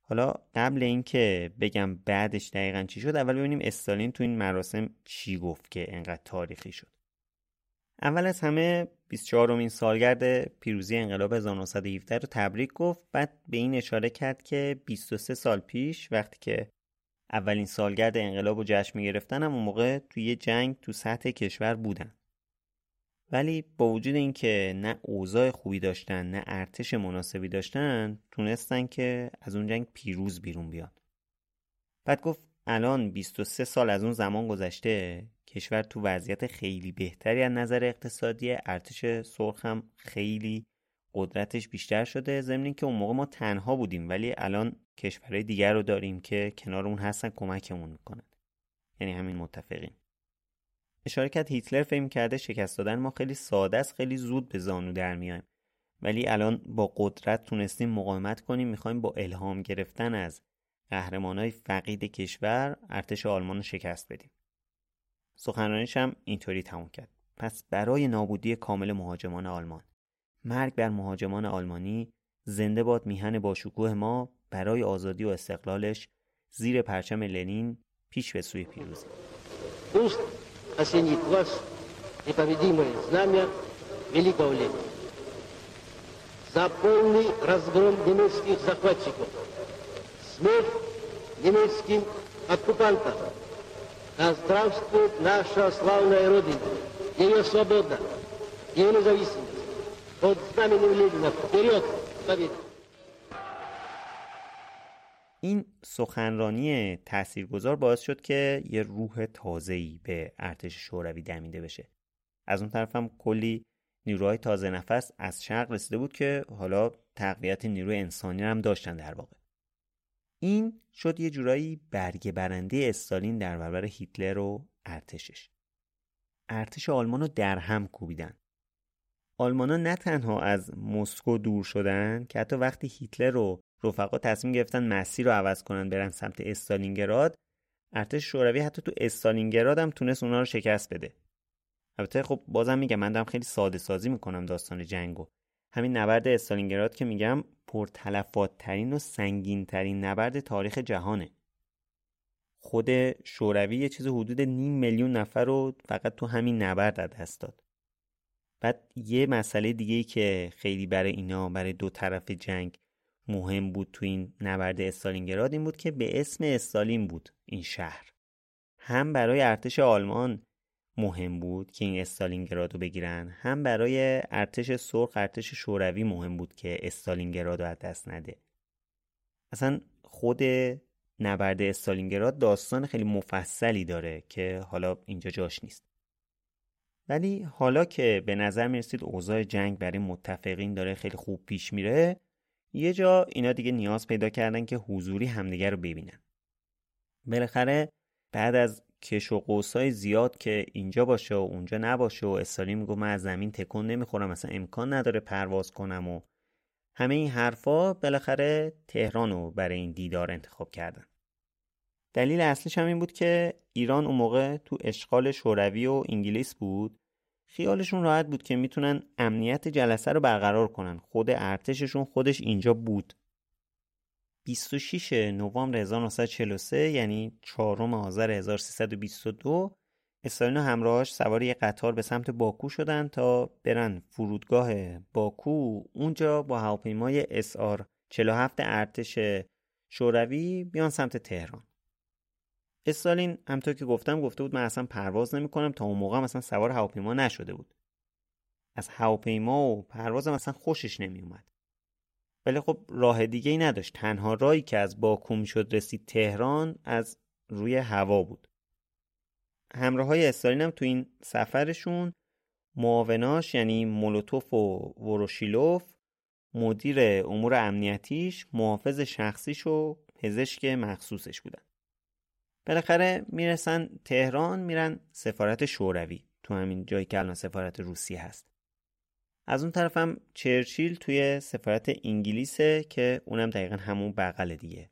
حالا قبل اینکه بگم بعدش دقیقا چی شد اول ببینیم استالین تو این مراسم چی گفت که انقدر تاریخی شد. اول از همه 24 امین سالگرد پیروزی انقلاب 1917 رو تبریک گفت بعد به این اشاره کرد که 23 سال پیش وقتی که اولین سالگرد انقلاب رو جشن می گرفتن هم اون موقع توی یه جنگ تو سطح کشور بودن ولی با وجود اینکه نه اوضاع خوبی داشتن نه ارتش مناسبی داشتن تونستن که از اون جنگ پیروز بیرون بیان. بعد گفت الان 23 سال از اون زمان گذشته کشور تو وضعیت خیلی بهتری از نظر اقتصادی ارتش سرخ هم خیلی قدرتش بیشتر شده ضمن که اون موقع ما تنها بودیم ولی الان کشورهای دیگر رو داریم که کنارمون هستن کمکمون می‌کنن. یعنی همین متفقیم اشاره کرد هیتلر فهم کرده شکست دادن ما خیلی ساده است خیلی زود به زانو در میایم ولی الان با قدرت تونستیم مقاومت کنیم می‌خوایم با الهام گرفتن از قهرمانای فقید کشور ارتش آلمان رو شکست بدیم. سخنرانیش هم اینطوری تموم کرد. پس برای نابودی کامل مهاجمان آلمان مرگ بر مهاجمان آلمانی زنده باد میهن با شکوه ما برای آزادی و استقلالش زیر پرچم لنین پیش به سوی پیروزی. Осенит вас непобедимое знамя великого Ленина. За полный разгром немецких захватчиков, смерть немецким оккупантам, да здравствует наша славная Родина, ее свобода, ее независимость. Под знаменем Ленина вперед к победе! این سخنرانی تاثیرگذار باعث شد که یه روح تازه‌ای به ارتش شوروی دمیده بشه. از اون طرف هم کلی نیروهای تازه نفس از شرق رسیده بود که حالا تقویت نیروی انسانی هم داشتن در واقع. این شد یه جورایی برگه برنده استالین در برابر هیتلر و ارتشش. ارتش آلمان رو در هم کوبیدن. آلمانا نه تنها از مسکو دور شدن که حتی وقتی هیتلر رو رفقا تصمیم گرفتن مسیر رو عوض کنن برن سمت استالینگراد. ارتش شوروی حتی تو استالینگراد هم تونست اونا رو شکست بده. البته خب بازم میگم من دارم خیلی ساده سازی می‌کنم داستان جنگو. همین نبرد استالینگراد که میگم پرتلفات ترین و سنگین ترین نبرد تاریخ جهانه. خود شوروی یه چیز حدود نیم میلیون نفر رو فقط تو همین نبرد دست داد. بعد یه مسئله دیگه ای که خیلی برای اینا برای دو طرف جنگ مهم بود تو این نبرد استالینگراد این بود که به اسم استالین بود این شهر. هم برای ارتش آلمان مهم بود که این استالینگراد رو بگیرن هم برای ارتش سرخ ارتش شوروی مهم بود که استالینگراد رو از دست نده. اصلا خود نبرد استالینگراد داستان خیلی مفصلی داره که حالا اینجا جاش نیست. ولی حالا که به نظر می‌رسید اوضاع جنگ برای متفقین داره خیلی خوب پیش میره یه جا اینا دیگه نیاز پیدا کردن که حضوری همدیگه رو ببینن. بالاخره بعد از کش و قوسای زیاد که اینجا باشه و اونجا نباشه و استالین میگه من از زمین تکون نمی‌خورم مثلا امکان نداره پرواز کنم و همه این حرفا بالاخره تهران رو برای این دیدار انتخاب کردن. دلیل اصلیش هم این بود که ایران اون موقع تو اشغال شوروی و انگلیس بود. خیالشون راحت بود که می‌تونن امنیت جلسه رو برقرار کنن. خود ارتششون خودش اینجا بود. 26 نوامبر 1943 یعنی 4 آذر 1322 استالین و همراهاش سوار یه قطار به سمت باکو شدن تا برن فرودگاه باکو. اونجا با هواپیمای اسار 47 ارتش شوروی بیان سمت تهران. استالین همطور که گفتم گفته بود من اصلا پرواز نمی‌کنم تا اون موقع مثلا سوار هواپیما نشده بود. از هواپیما و پروازم اصلا خوشش نمیومد ولی خب راه دیگه ای نداشت. تنها راهی که از باکو شد رسید تهران از روی هوا بود. همراه های استالین هم تو این سفرشون معاوناش یعنی مولوتوف و وروشیلوف مدیر امور امنیتیش محافظ شخصیش و پزشک مخصوصش بودن. بالاخره می‌رسن تهران میرن سفارت شوروی. تو همین جایی که الان سفارت روسیه هست. از اون طرف هم چرچیل توی سفارت انگلیسه که اونم دقیقا همون بغل دیگه.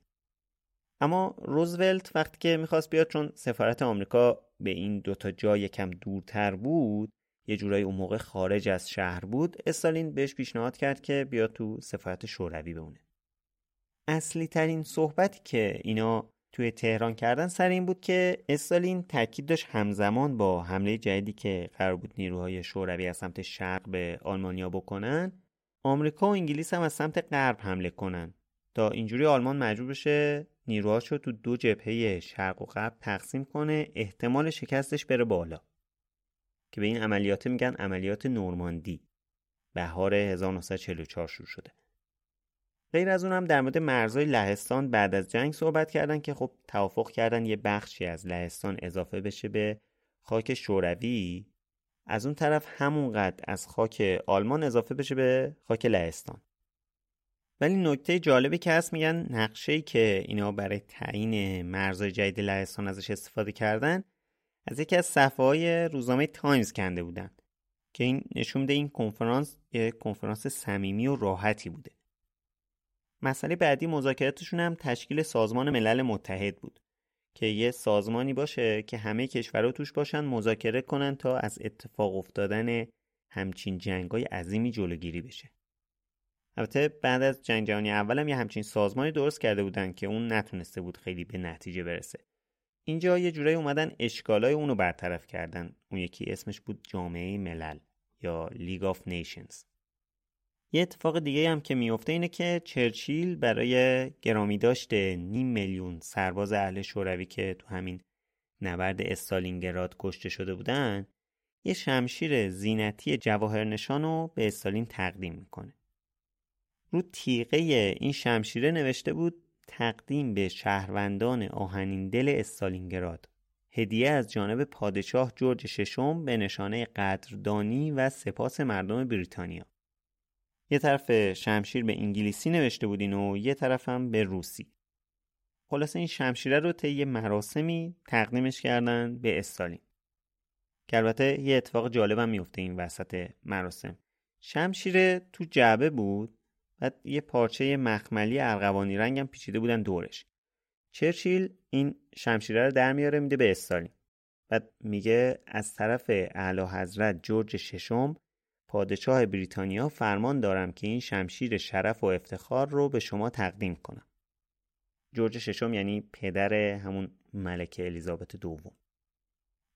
اما روزولت وقتی که می‌خواست بیاد چون سفارت آمریکا به این دوتا جای یکم دورتر بود یه جورایی اون موقع خارج از شهر بود استالین بهش پیشنهاد کرد که بیاد تو سفارت شوروی بمونه. اصلی ترین صحبتی که اینا توی تهران کردن سر این بود که استالین تاکید داشت همزمان با حمله جدیدی که قرار بود نیروهای شوروی از سمت شرق به آلمانیا بکنن آمریکا و انگلیس هم از سمت غرب حمله کنن. تا اینجوری آلمان مجبور بشه نیروهاشو تو دو جبهه شرق و غرب تقسیم کنه احتمال شکستش بره بالا. که به این عملیات میگن عملیات نورماندی. بهار 1944 شروع شده. غیر از اون هم در مورد مرزهای لهستان بعد از جنگ صحبت کردن که خب توافق کردن یه بخشی از لهستان اضافه بشه به خاک شوروی. از اون طرف همونقدر از خاک آلمان اضافه بشه به خاک لهستان. ولی نکته جالبی که هست میگن نقشه که اینا برای تعیین مرزهای جدید لهستان ازش استفاده کردن از یکی از صفحه های روزنامه تایمز کنده بودن که این نشون میده این کنفرانس یه کنفرانس صمیمی و راحتی بوده. مسئله بعدی مذاکراتشون هم تشکیل سازمان ملل متحد بود که یه سازمانی باشه که همه کشورها توش باشن مذاکره کنن تا از اتفاق افتادن همچین جنگای عظیمی جلوگیری بشه. البته بعد از جنگ جهانی اول هم یه همچین سازمانی درست کرده بودن که اون نتونسته بود خیلی به نتیجه برسه. اینجا یه جورایی اومدن اشکالای اونو برطرف کردن. اون یکی اسمش بود جامعه ملل یا League of Nations یه اتفاق دیگه هم که میفته اینه که چرچیل برای گرامیداشت نیم میلیون سرباز اهل شوروی که تو همین نبرد استالینگراد کشته شده بودن یه شمشیر زینتی جواهرنشان رو به استالین تقدیم می‌کنه. رو تیغه این شمشیره نوشته بود تقدیم به شهروندان آهنین دل استالینگراد. هدیه از جانب پادشاه جورج ششم به نشانه قدردانی و سپاس مردم بریتانیا. یه طرف شمشیر به انگلیسی نوشته بودین و یه طرف هم به روسی. خلاصه این شمشیره رو طی مراسمی تقدیمش کردن به استالین. که البته یه اتفاق جالبم میفته این وسط مراسم. شمشیر تو جعبه بود بعد یه پارچه مخملی ارغوانی رنگم پیچیده بودن دورش. چرچیل این شمشیره رو در میاره میده به استالین. بعد میگه از طرف اعلی حضرت جورج ششم پادشاه بریتانیا فرمان دارم که این شمشیر شرف و افتخار رو به شما تقدیم کنم. جورج ششم یعنی پدر همون ملکه الیزابت دوم.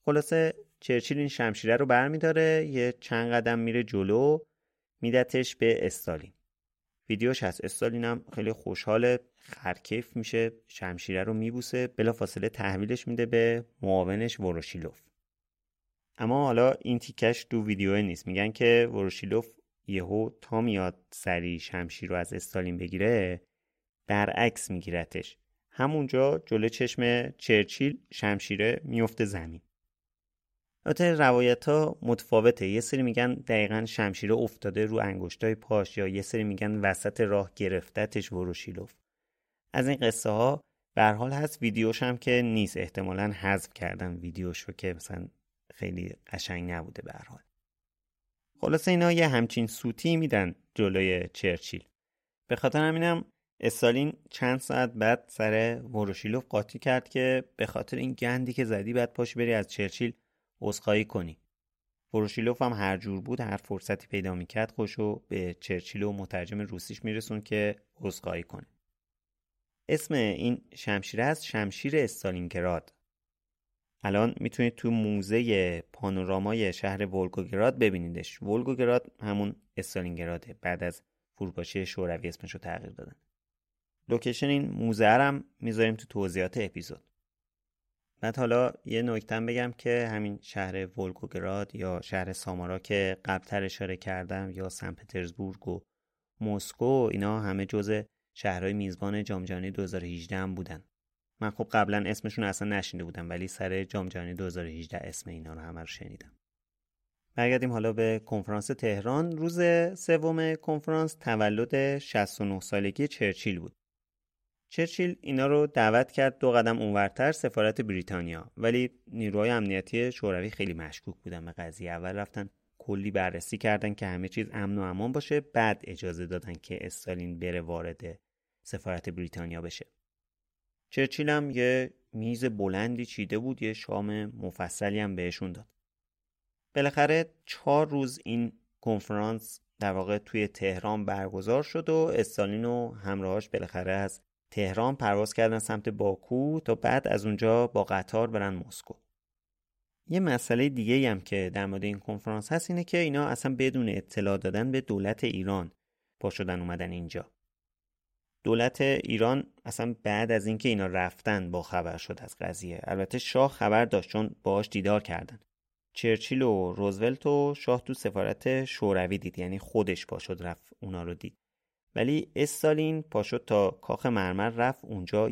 خلاصه چرچیل این شمشیره رو برمیداره یه چند قدم میره جلو میدتش به استالین. ویدیوش هست استالین هم خیلی خوشحال خرکیف میشه شمشیره رو میبوسه بلا فاصله تحویلش میده به معاونش وروشیلوف اما حالا این تیکش دو ویدیو نیست. میگن که وروشیلوف یهو تا میاد سری شمشیر رو از استالین بگیره برعکس میگیرتش. همونجا جلو چشم چرچیل شمشیره میفته زمین. البته روایت ها متفاوته. یه سری میگن دقیقا شمشیره افتاده رو انگشتای پاش یا یه سری میگن وسط راه گرفتتش وروشیلوف از این قصه ها به حال هست. ویدیوش هم که نیست. احتمالا حذف کردن ویدیوش رو که مثلا خیلی قشنگ نبوده به حال. خلاصه اینا یه همچین سوتی میدن جلوی چرچیل. به خاطر همینم استالین چند ساعت بعد سر وروشیلوف قاطی کرد که به خاطر این گندی که زدی بعد پاش بری از چرچیل عذرخواهی کنی. وروشیلوف هم هر جور بود هر فرصتی پیدا می‌کرد خوشو به چرچیل و مترجم روسیش میرسون که عذرخواهی کنه. اسم این شمشیر است شمشیر استالینگراد. الان می‌تونید تو موزه پانورامای شهر ولگوگراد ببینیدش. ولگوگراد همون استالینگراده. بعد از فروپاشی شوروی اسمش رو تغییر دادن. لوکیشن این موزه هم می‌ذاریم تو توضیحات اپیزود. بعد حالا یه نکتم بگم که همین شهر ولگوگراد یا شهر سامارا که قبلتر اشاره کردم یا سن پترزبورگ و مسکو اینا همه جزء شهرهای میزبان جام جهانی 2018 هم بودن. من خب قبلا اسمشون اصلا نشینده بودم ولی سر جام جهانی 2018 اسم اینا رو همه رو شنیدم. برگردیم حالا به کنفرانس تهران. روز سوم کنفرانس تولد 69 سالگی چرچیل بود. چرچیل اینا رو دعوت کرد دو قدم اونورتر سفارت بریتانیا ولی نیروهای امنیتی شوروی خیلی مشکوک بودن به قضیه اول رفتن کلی بررسی کردن که همه چیز امن و امان باشه بعد اجازه دادن که استالین بره وارد سفارت بریتانیا بشه. چرچیل هم یه میز بلندی چیده بود یه شام مفصلی هم بهشون داد. بالاخره چهار روز این کنفرانس در واقع توی تهران برگزار شد و استالین و همراهاش بالاخره از تهران پرواز کردن سمت باکو تا بعد از اونجا با قطار برن مسکو. یه مسئله دیگه هم که در مورد این کنفرانس هست اینه که اینا اصلا بدون اطلاع دادن به دولت ایران پا شدن اومدن اینجا. دولت ایران اصلا بعد از اینکه اینا رفتن با خبر شد از قضیه. البته شاه خبر داشت چون باهاش دیدار کردن. چرچیل و روزولت و شاه تو سفارت شوروی دید یعنی خودش پاشد رفت اونا رو دید. ولی استالین پاشد تا کاخ مرمر رفت اونجا.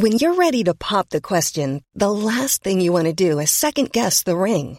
When you're ready to pop the question, the last thing you want to do is second guess the ring.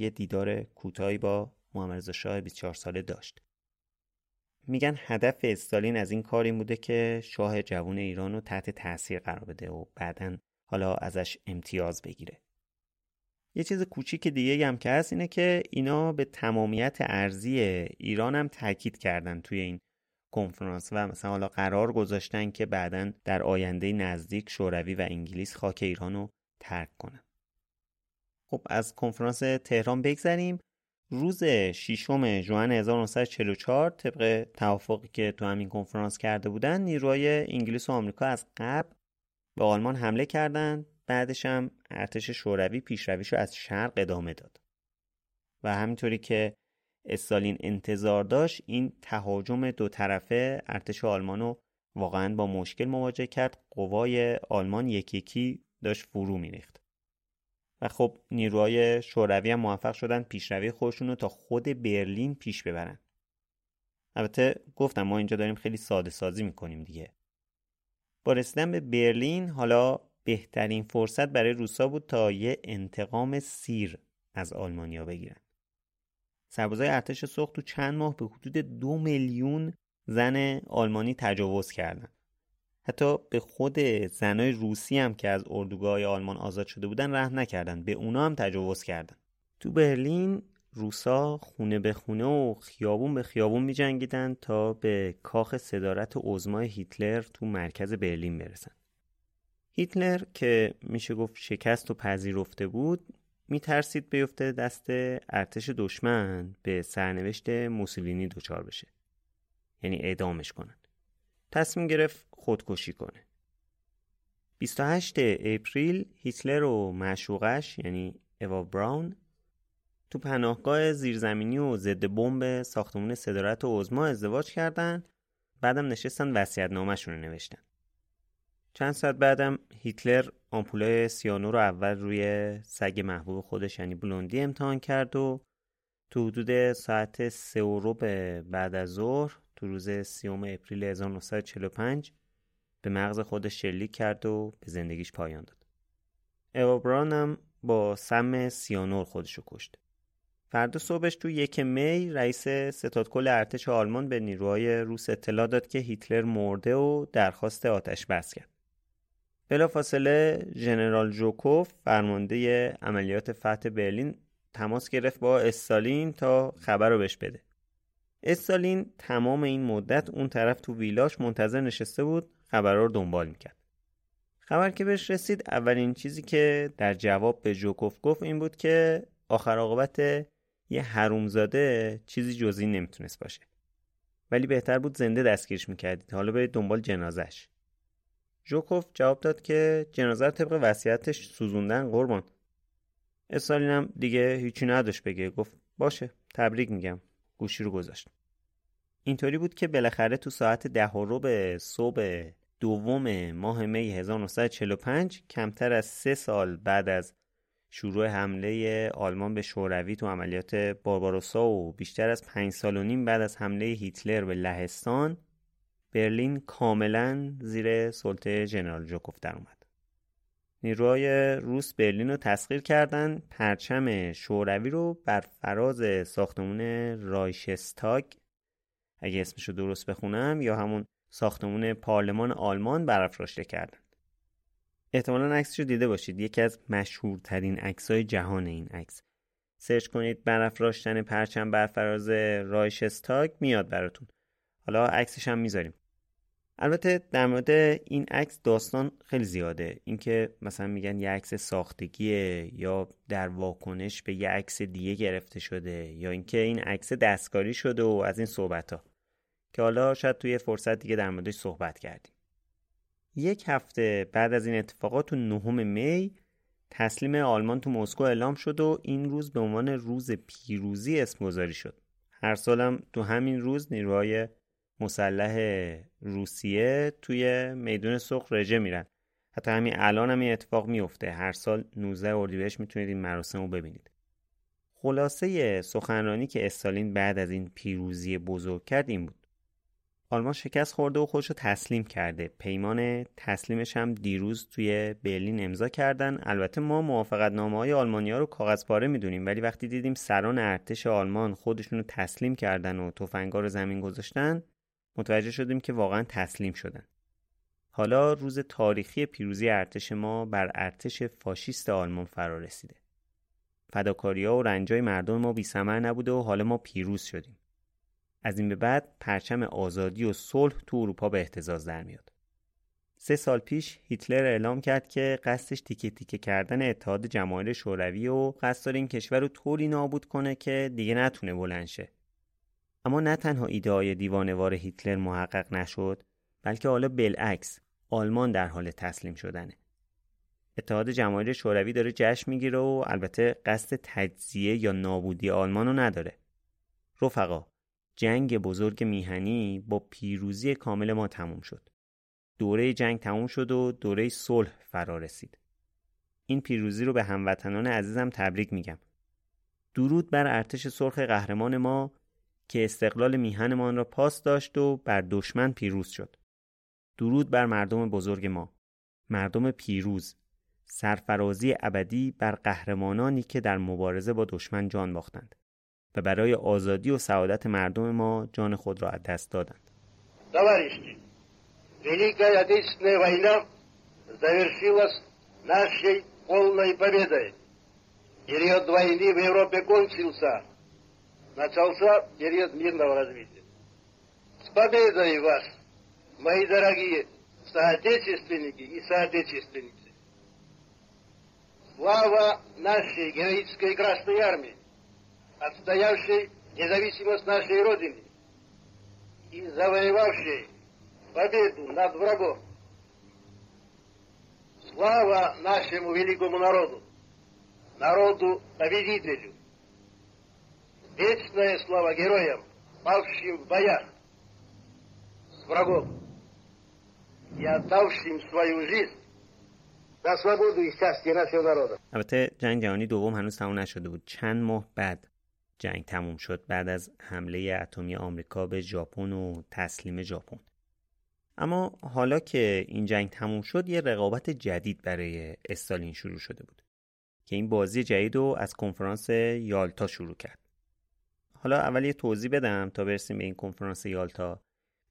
یه دیدار کوتاهی با محمد رضا شاه 24 ساله داشت. میگن هدف استالین از این کار این بوده که شاه جوان ایران رو تحت تاثیر قرار بده و بعدا حالا ازش امتیاز بگیره. یه چیز کوچیک دیگه هم که هست اینه که اینا به تمامیت ارزی ایران هم تاکید کردن توی این کنفرانس و مثلا حالا قرار گذاشتن که بعدا در آینده نزدیک شوروی و انگلیس خاک ایران رو ترک کنن. خب از کنفرانس تهران بگذریم. روز 6 ژوئن 1944 طبق توافقی که تو همین کنفرانس کرده بودن نیروهای انگلیس و آمریکا از قبل به آلمان حمله کردند. بعدش هم ارتش شوروی پیشرویش رو از شرق ادامه داد. و همینطوری که استالین انتظار داشت این تهاجم دو طرفه ارتش آلمان رو واقعا با مشکل مواجه کرد. قوای آلمان یکی یکی داشت فرو میریخت. خب نیروهای شوروی هم موفق شدن پیشروی خودشون رو تا خود برلین پیش ببرن. البته گفتم ما اینجا داریم خیلی ساده سازی می‌کنیم دیگه. با رسیدن به برلین حالا بهترین فرصت برای روسا بود تا یه انتقام سیر از آلمانیا بگیرن. سربازای ارتش سرخ تو چند ماه به حدود دو میلیون زن آلمانی تجاوز کردن. حتی به خود زنای روسی هم که از اردوگاه آلمان آزاد شده بودن رحم نکردن. به اونا هم تجاوز کردن. تو برلین روسا خونه به خونه و خیابون به خیابون می جنگیدن تا به کاخ صدارت عزمای هیتلر تو مرکز برلین برسن. هیتلر که میشه گفت شکست و پذیرفته بود میترسید بیفته دست ارتش دشمن به سرنوشت موسولینی دچار بشه. یعنی اعدامش کنن. تصمیم گرفت خودکشی کنه. 28 اپریل هیتلر و معشوقش یعنی اوا براون تو پناهگاه زیرزمینی و ضد بمب ساختمون صدارت و عزما ازدواج کردن. بعدم نشستن وصیت رو نوشتن. چند ساعت بعدم هیتلر آمپولای سیانو رو اول روی سگ محبوب خودش یعنی بلوندی امتحان کرد و تو حدود ساعت سه و بعد از ظهر روز سی‌ام اپریل 1945 به مغز خودش شلیک کرد و به زندگیش پایان داد. اوا هم با سم سیانور خودشو کشت. فردا صبحش تو یک می رئیس ستاد کل ارتش آلمان به نیروهای روس اطلاع داد که هیتلر مرده و درخواست آتش بس کرد. بلافاصله ژنرال جوکوف فرمانده عملیات فتح برلین تماس گرفت با استالین تا خبر رو بهش بده. استالین تمام این مدت اون طرف تو ویلاش منتظر نشسته بود خبرها رو دنبال می‌کرد. خبر که بهش رسید اولین چیزی که در جواب به جوکوف گفت این بود که آخر عاقبت یه حرومزاده چیزی جزی نمی‌تونست باشه. ولی بهتر بود زنده دستگیرش می‌کردید. حالا برید دنبال جنازش جوکوف جواب داد که جنازه طبق وصیتش سوزوندن قربان. استالین هم دیگه هیچی نداشت بگه. گفت باشه تبریک میگم. گوشی رو گذاشت. اینطوری بود که بالاخره تو ساعت ده و به صبح دوم ماه می 1945 کمتر از سه سال بعد از شروع حمله آلمان به شوروی تو عملیات بارباروسا و بیشتر از پنج سال و نیم بعد از حمله هیتلر به لهستان برلین کاملا زیر سلطه جنرال جوکوف در اومد. نیروهای روس برلین رو تسخیر کردن پرچم شوروی رو بر فراز ساختمون رایشستاگ اگه اسمش رو درست بخونم یا همون ساختمون پارلمان آلمان برافراشته کردن. احتمالا عکسش رو دیده باشید. یکی از مشهورترین عکسای جهان این عکس. سرچ کنید برافراشتن پرچم بر فراز رایشستاگ میاد براتون. حالا عکسش هم می‌ذاریم. البته در مورد این عکس داستان خیلی زیاده. اینکه مثلا میگن یه عکس ساختگیه یا در واکنش به یه عکس دیگه گرفته شده یا اینکه این عکس دستکاری شده و از این صحبت ها که حالا شاید توی فرصت دیگه در موردش صحبت کردیم. یک هفته بعد از این اتفاقات تو نهم می تسلیم آلمان تو مسکو اعلام شد و این روز به عنوان روز پیروزی اسم گذاری شد. هر سالم تو همین روز نیروهای مسلح روسیه توی میدون سرخ رژه میرن. حتی همین الان هم این اتفاق میفته هر سال 19 اردیبهشت می‌تونید این مراسم رو ببینید. خلاصه سخنرانی که استالین بعد از این پیروزی بزرگ کرد این بود. آلمان شکست خورده و خودش رو تسلیم کرده. پیمان تسلیمش هم دیروز توی برلین امضا کردن. البته ما موافقت نامه های آلمانیا رو کاغذ پاره می‌دونیم ولی وقتی دیدیم سران ارتش آلمان خودشون رو تسلیم کردن و تفنگا رو زمین گذاشتن متوجه شدیم که واقعا تسلیم شدن. حالا روز تاریخی پیروزی ارتش ما بر ارتش فاشیست آلمان فرا رسیده فداکاری ها و رنجای مردم ما بی نبوده و حالا ما پیروز شدیم. از این به بعد پرچم آزادی و صلح تو اروپا به احتزاز در میاد. سه سال پیش هیتلر اعلام کرد که قصدش تیکه تیکه کردن اتحاد جماهیر شوروی و قصد داره این کشور رو طوری نابود کنه که دیگه نتونه بلند شه. اما نه تنها ایده های دیوانوار هیتلر محقق نشد بلکه حالا بالعکس آلمان در حال تسلیم شدنه. اتحاد جماهیر شوروی داره جشن می‌گیره و البته قصد تجزیه یا نابودی آلمان رو نداره. رفقا جنگ بزرگ میهنی با پیروزی کامل ما تموم شد. دوره جنگ تموم شد و دوره صلح فرا رسید. این پیروزی رو به هموطنان عزیزم تبریک میگم. درود بر ارتش سرخ قهرمان ما که استقلال میهنمان را پاس داشت و بر دشمن پیروز شد. درود بر مردم بزرگ ما. مردم پیروز. سرفرازی ابدی بر قهرمانانی که در مبارزه با دشمن جان باختند. و برای آزادی و سعادت مردم ما جان خود را از دست دادند. Товарищи, Великая Отечественная война завершилась нашей полной победой. Период войны в Европе кончился. Начался период мирного развития. С победой вас, мои дорогие соотечественники и соотечественницы! Слава нашей героической Красной Армии! отстоявший независимость нашей Родины и завоевавший победу над врагом. Слава нашему великому народу, народу-победителю. Вечная слава героям, павшим в боях с врагом и отдавшим свою жизнь за свободу и счастье нашего народа. البته جنگ جهانی دوم هنوز تموم نشده بود چند ماه بعد جنگ تموم شد بعد از حمله اتمی آمریکا به ژاپن و تسلیم ژاپن. اما حالا که این جنگ تموم شد یه رقابت جدید برای استالین شروع شده بود که این بازی جدید رو از کنفرانس یالتا شروع کرد. حالا اول یه توضیح بدم تا برسیم به این کنفرانس یالتا.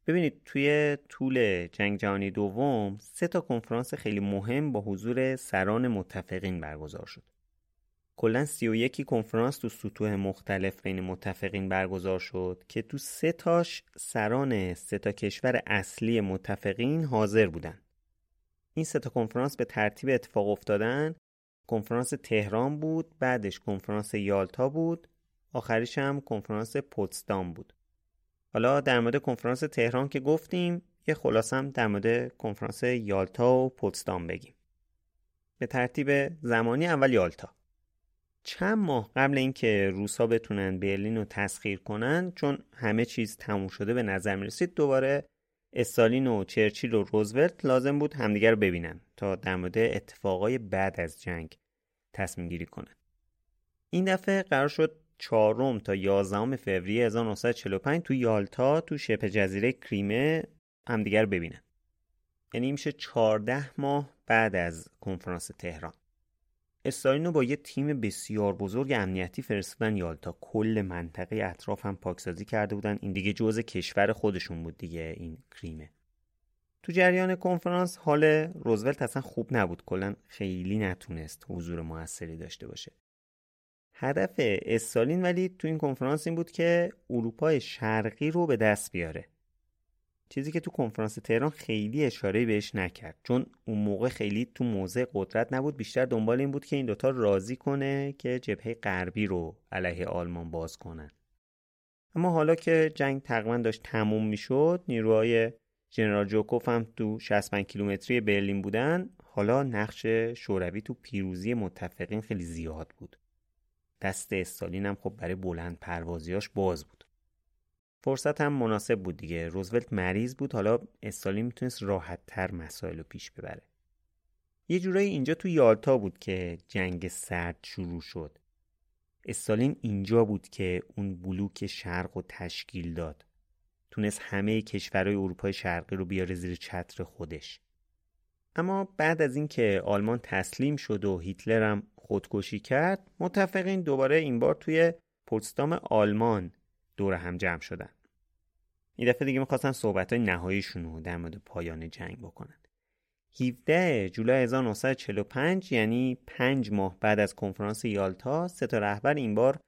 ببینید توی طول جنگ جهانی دوم سه تا کنفرانس خیلی مهم با حضور سران متفقین برگزار شد. کلا 31 کنفرانس تو سطوح مختلف بین متفقین برگزار شد که تو سه تاش سران سه تا کشور اصلی متفقین حاضر بودن. این سه تا کنفرانس به ترتیب اتفاق افتادن. کنفرانس تهران بود بعدش کنفرانس یالتا بود آخریش هم کنفرانس پوتسدام بود. حالا در مورد کنفرانس تهران که گفتیم یه خلاصم در مورد کنفرانس یالتا و پوتسدام بگیم. به ترتیب زمانی اول یالتا. چند ماه قبل اینکه روسا بتونن برلین رو تسخیر کنن چون همه چیز تموم شده به نظر می رسید دوباره استالین و چرچیل و روزولت لازم بود همدیگر رو ببینن تا در مورد اتفاقای بعد از جنگ تصمیم گیری کنن. این دفعه قرار شد چهارم تا 11 فوریه 1945 تو یالتا تو شبه جزیره کریمه همدیگر ببینن. یعنی میشه 14 ماه بعد از کنفرانس تهران. استالین رو با یه تیم بسیار بزرگ امنیتی فرستادن یالتا کل منطقه اطراف هم پاکسازی کرده بودن. این دیگه جزء کشور خودشون بود دیگه این کریمه. تو جریان کنفرانس حال روزولت اصلا خوب نبود. کلا خیلی نتونست حضور موثری داشته باشه. هدف استالین ولی تو این کنفرانس این بود که اروپای شرقی رو به دست بیاره. چیزی که تو کنفرانس تهران خیلی اشاره بهش نکرد. چون اون موقع خیلی تو موضع قدرت نبود. بیشتر دنبال این بود که این دوتا راضی کنه که جبهه غربی رو علیه آلمان باز کنن. اما حالا که جنگ تقریبا داشت تموم می‌شد نیروهای جنرال جوکوف هم تو 65 کیلومتری برلین بودن. حالا نقش شوروی تو پیروزی متفقین خیلی زیاد بود. دست استالین هم خب برای بلند پروازیاش باز بود. فرصت هم مناسب بود دیگه. روزولت مریض بود. حالا استالین می‌تونست راحت تر مسائل رو پیش ببره. یه جورایی اینجا تو یالتا بود که جنگ سرد شروع شد. استالین اینجا بود که اون بلوک شرق و تشکیل داد. تونست همه کشورهای اروپای شرقی رو بیاره زیر چتر خودش. اما بعد از اینکه آلمان تسلیم شد و هیتلر هم خودکشی کرد متفقین دوباره این بار توی پوتسدام آلمان دور هم جمع شدن. این دفعه دیگه می‌خواستن صحبت های نهاییشون رو در مورد پایان جنگ بکنن. 17 جولای 1945 یعنی پنج ماه بعد از کنفرانس یالتا سه تا رهبر این بار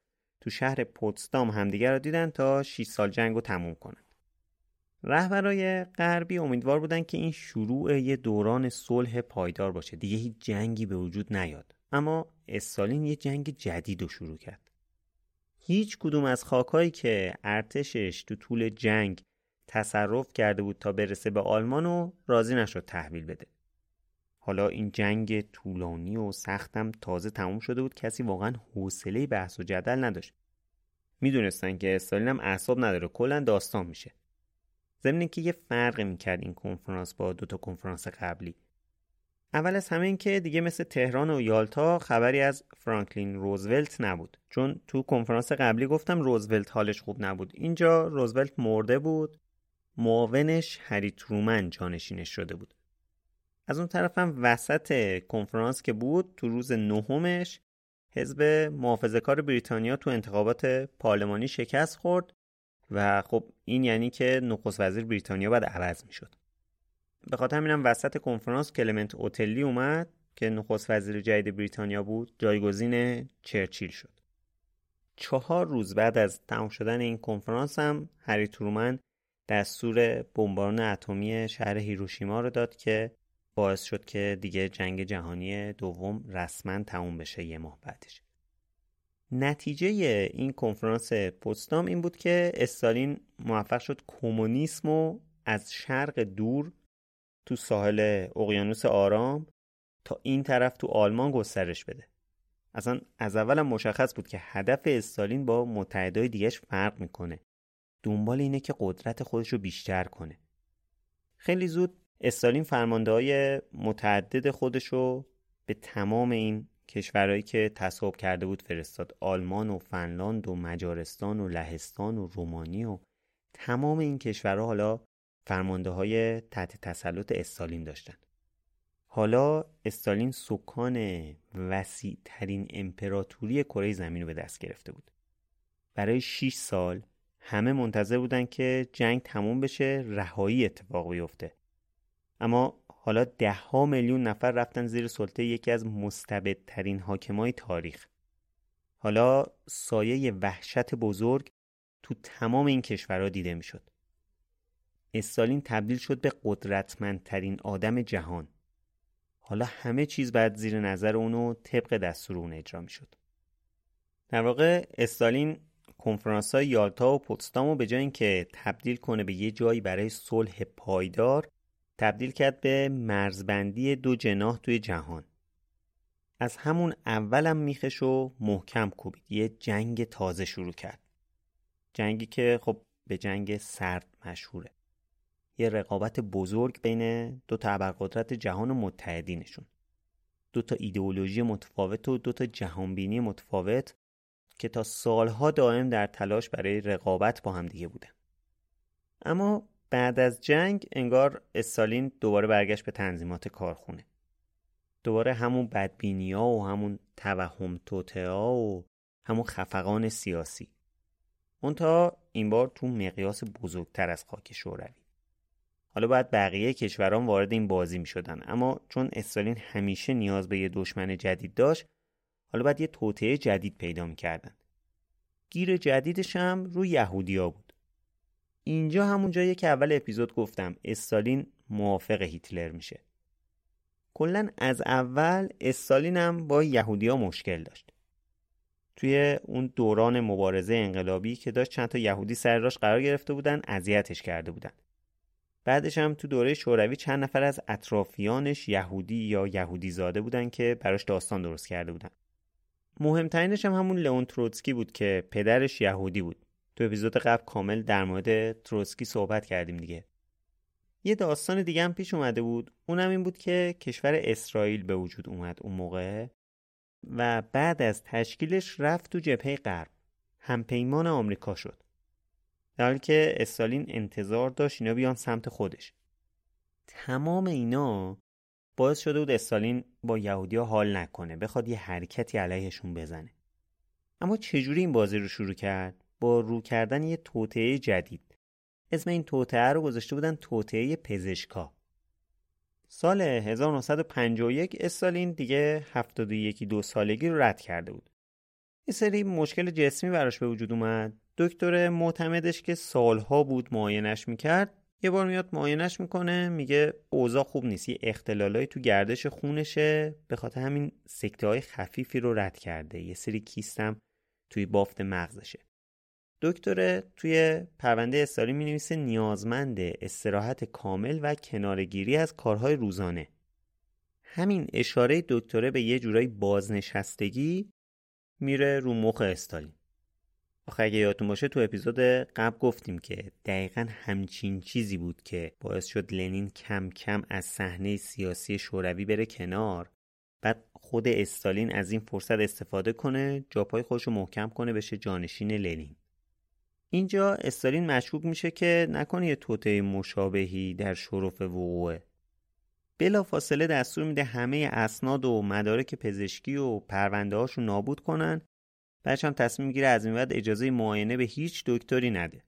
تو شهر پوتسدام همدیگر رو دیدن تا 6 سال جنگ رو تموم کنن. رهبرای غربی امیدوار بودن که این شروع یه دوران صلح پایدار باشه. دیگه هیچ جنگی به وجود نیاد. اما استالین یه جنگ جدید رو شروع کرد. هیچ کدوم از خاکهایی که ارتشش تو طول جنگ تصرف کرده بود تا برسه به آلمان و راضی نشد تحویل بده. حالا این جنگ طولانی و سختم تازه تموم شده بود کسی واقعا حوصله بحث و جدل نداشت. می‌دونستن که استالین هم اعصاب نداره کلا داستان میشه. ضمن که یه فرق می‌کرد این کنفرانس با دوتا کنفرانس قبلی. اول از همه این که دیگه مثل تهران و یالتا خبری از فرانکلین روزولت نبود. چون تو کنفرانس قبلی گفتم روزولت حالش خوب نبود. اینجا روزولت مرده بود. معاونش هری ترومن جانشینش شده بود. از اون طرف هم وسط کنفرانس که بود تو روز نهمش حزب محافظه کار بریتانیا تو انتخابات پارلمانی شکست خورد و خب این یعنی که نخست وزیر بریتانیا باید عوض می‌شد. به خاطر همینم وسط کنفرانس کلمنت اوتلی اومد که نخست وزیر جدید بریتانیا بود جایگزین چرچیل شد. چهار روز بعد از تمام شدن این کنفرانس هم هری ترومن دستور بمباران اتمی شهر هیروشیما رو داد که باعث شد که دیگه جنگ جهانی دوم رسما تموم بشه یه ماه بعدش. نتیجه این کنفرانس پوتسدام این بود که استالین موفق شد کمونیسم و از شرق دور تو ساحل اقیانوس آرام تا این طرف تو آلمان گسترش بده. اصلا از اولم مشخص بود که هدف استالین با متحدای دیگهش فرق می‌کنه. دنبال اینه که قدرت خودش رو بیشتر کنه. خیلی زود استالین فرمانده های متعدد خودش رو به تمام این کشورهایی که تصاحب کرده بود فرستاد. آلمان و فنلاند و مجارستان و لهستان و رومانی و تمام این کشورها حالا فرمانده های تحت تسلط استالین داشتن. حالا استالین سکان وسیع ترین امپراتوری کره زمین رو به دست گرفته بود. برای 6 سال همه منتظر بودن که جنگ تموم بشه رهایی اتفاق بیفته. اما حالا ده ها میلیون نفر رفتن زیر سلطه یکی از مستبدترین حاکمای تاریخ. حالا سایه وحشت بزرگ تو تمام این کشورها دیده می‌شد. استالین تبدیل شد به قدرتمندترین آدم جهان. حالا همه چیز بعد زیر نظر اونو طبق دستور اون اجرا می‌شد. در واقع استالین کنفرانس های یالتا و پوتسدام به جای اینکه تبدیل کنه به یه جایی برای صلح پایدار تبدیل کرد به مرزبندی دو جناح توی جهان. از همون اولم میخش و محکم کوبید. یه جنگ تازه شروع کرد. جنگی که خب به جنگ سرد مشهوره. یه رقابت بزرگ بین دو تا ابرقدرت جهان و متحدینشون. دو تا ایدئولوژی متفاوت و دو تا جهانبینی متفاوت که تا سالها دائم در تلاش برای رقابت با هم دیگه بودن. اما بعد از جنگ انگار استالین دوباره برگشت به تنظیمات کارخونه. دوباره همون بدبینی ها و همون توهم توته ها و همون خفقان سیاسی. تا این بار تو مقیاس بزرگتر از خاک شوروی. حالا باید بقیه کشوران وارد این بازی می شدن اما چون استالین همیشه نیاز به یه دشمن جدید داشت حالا باید یه توطعه جدید پیدا می‌کردن. گیر جدیدش هم روی یهودیا بود. اینجا همون جاییه که اول اپیزود گفتم استالین موافق هیتلر میشه. کلا از اول استالین هم با یهودیا مشکل داشت. توی اون دوران مبارزه انقلابی که داشت چند تا یهودی سر راش قرار گرفته بودن اذیتش کرده بودن. بعدش هم تو دوره شوروی چند نفر از اطرافیانش یهودی یا یهودی زاده بودن که براش داستان درست کرده بودن. مهمترینش هم همون لئون تروتسکی بود که پدرش یهودی بود. تو اپیزود قبل کامل در مورد تروتسکی صحبت کردیم دیگه. یه داستان دیگه هم پیش اومده بود. اونم این بود که کشور اسرائیل به وجود اومد اون موقع و بعد از تشکیلش رفت تو جبهه غرب. همپیمان آمریکا شد. در حالی که استالین انتظار داشت اینا بیان سمت خودش. تمام اینا باعث شده بود استالین با یهودیا حال نکنه بخواد یه حرکتی علیهشون بزنه. اما چجوری این بازی رو شروع کرد؟ با رو کردن یه توطعه جدید. اسم این توطعه رو گذاشته بودن توطعه پزشکا. سال 1951 استالین دیگه 71 دو سالگی رو رد کرده بود. یه سری مشکل جسمی براش به وجود اومد. دکتر معتمدش که سالها بود معاینش می‌کرد یه بار میاد معاینش می‌کنه میگه اوضاع خوب نیست یه اختلالایی تو گردش خونشه به خاطر همین سکته های خفیفی رو رد کرده یه سری کیستم توی بافت مغزشه. دکتر توی پرونده استاری می نویسه نیازمند استراحت کامل و کنارگیری از کارهای روزانه. همین اشاره دکتره به یه جورایی بازنشستگی میره رو مخ استالین. آخه اگه یادتون باشه تو اپیزود قبل گفتیم که دقیقا همچین چیزی بود که باعث شد لنین کم کم از صحنه سیاسی شوروی بره کنار. بعد خود استالین از این فرصت استفاده کنه جاپای خودش رو محکم کنه بشه جانشین لنین. اینجا استالین مشکوک میشه که نکنه یه توطعه مشابهی در شرف وقوعه بلا فاصله دستور میده همه اسناد و مدارک پزشکی و پرونده هاشو نابود کنن بعدش هم تصمیم می‌گیره از این بعد اجازه معاینه به هیچ دکتری نده.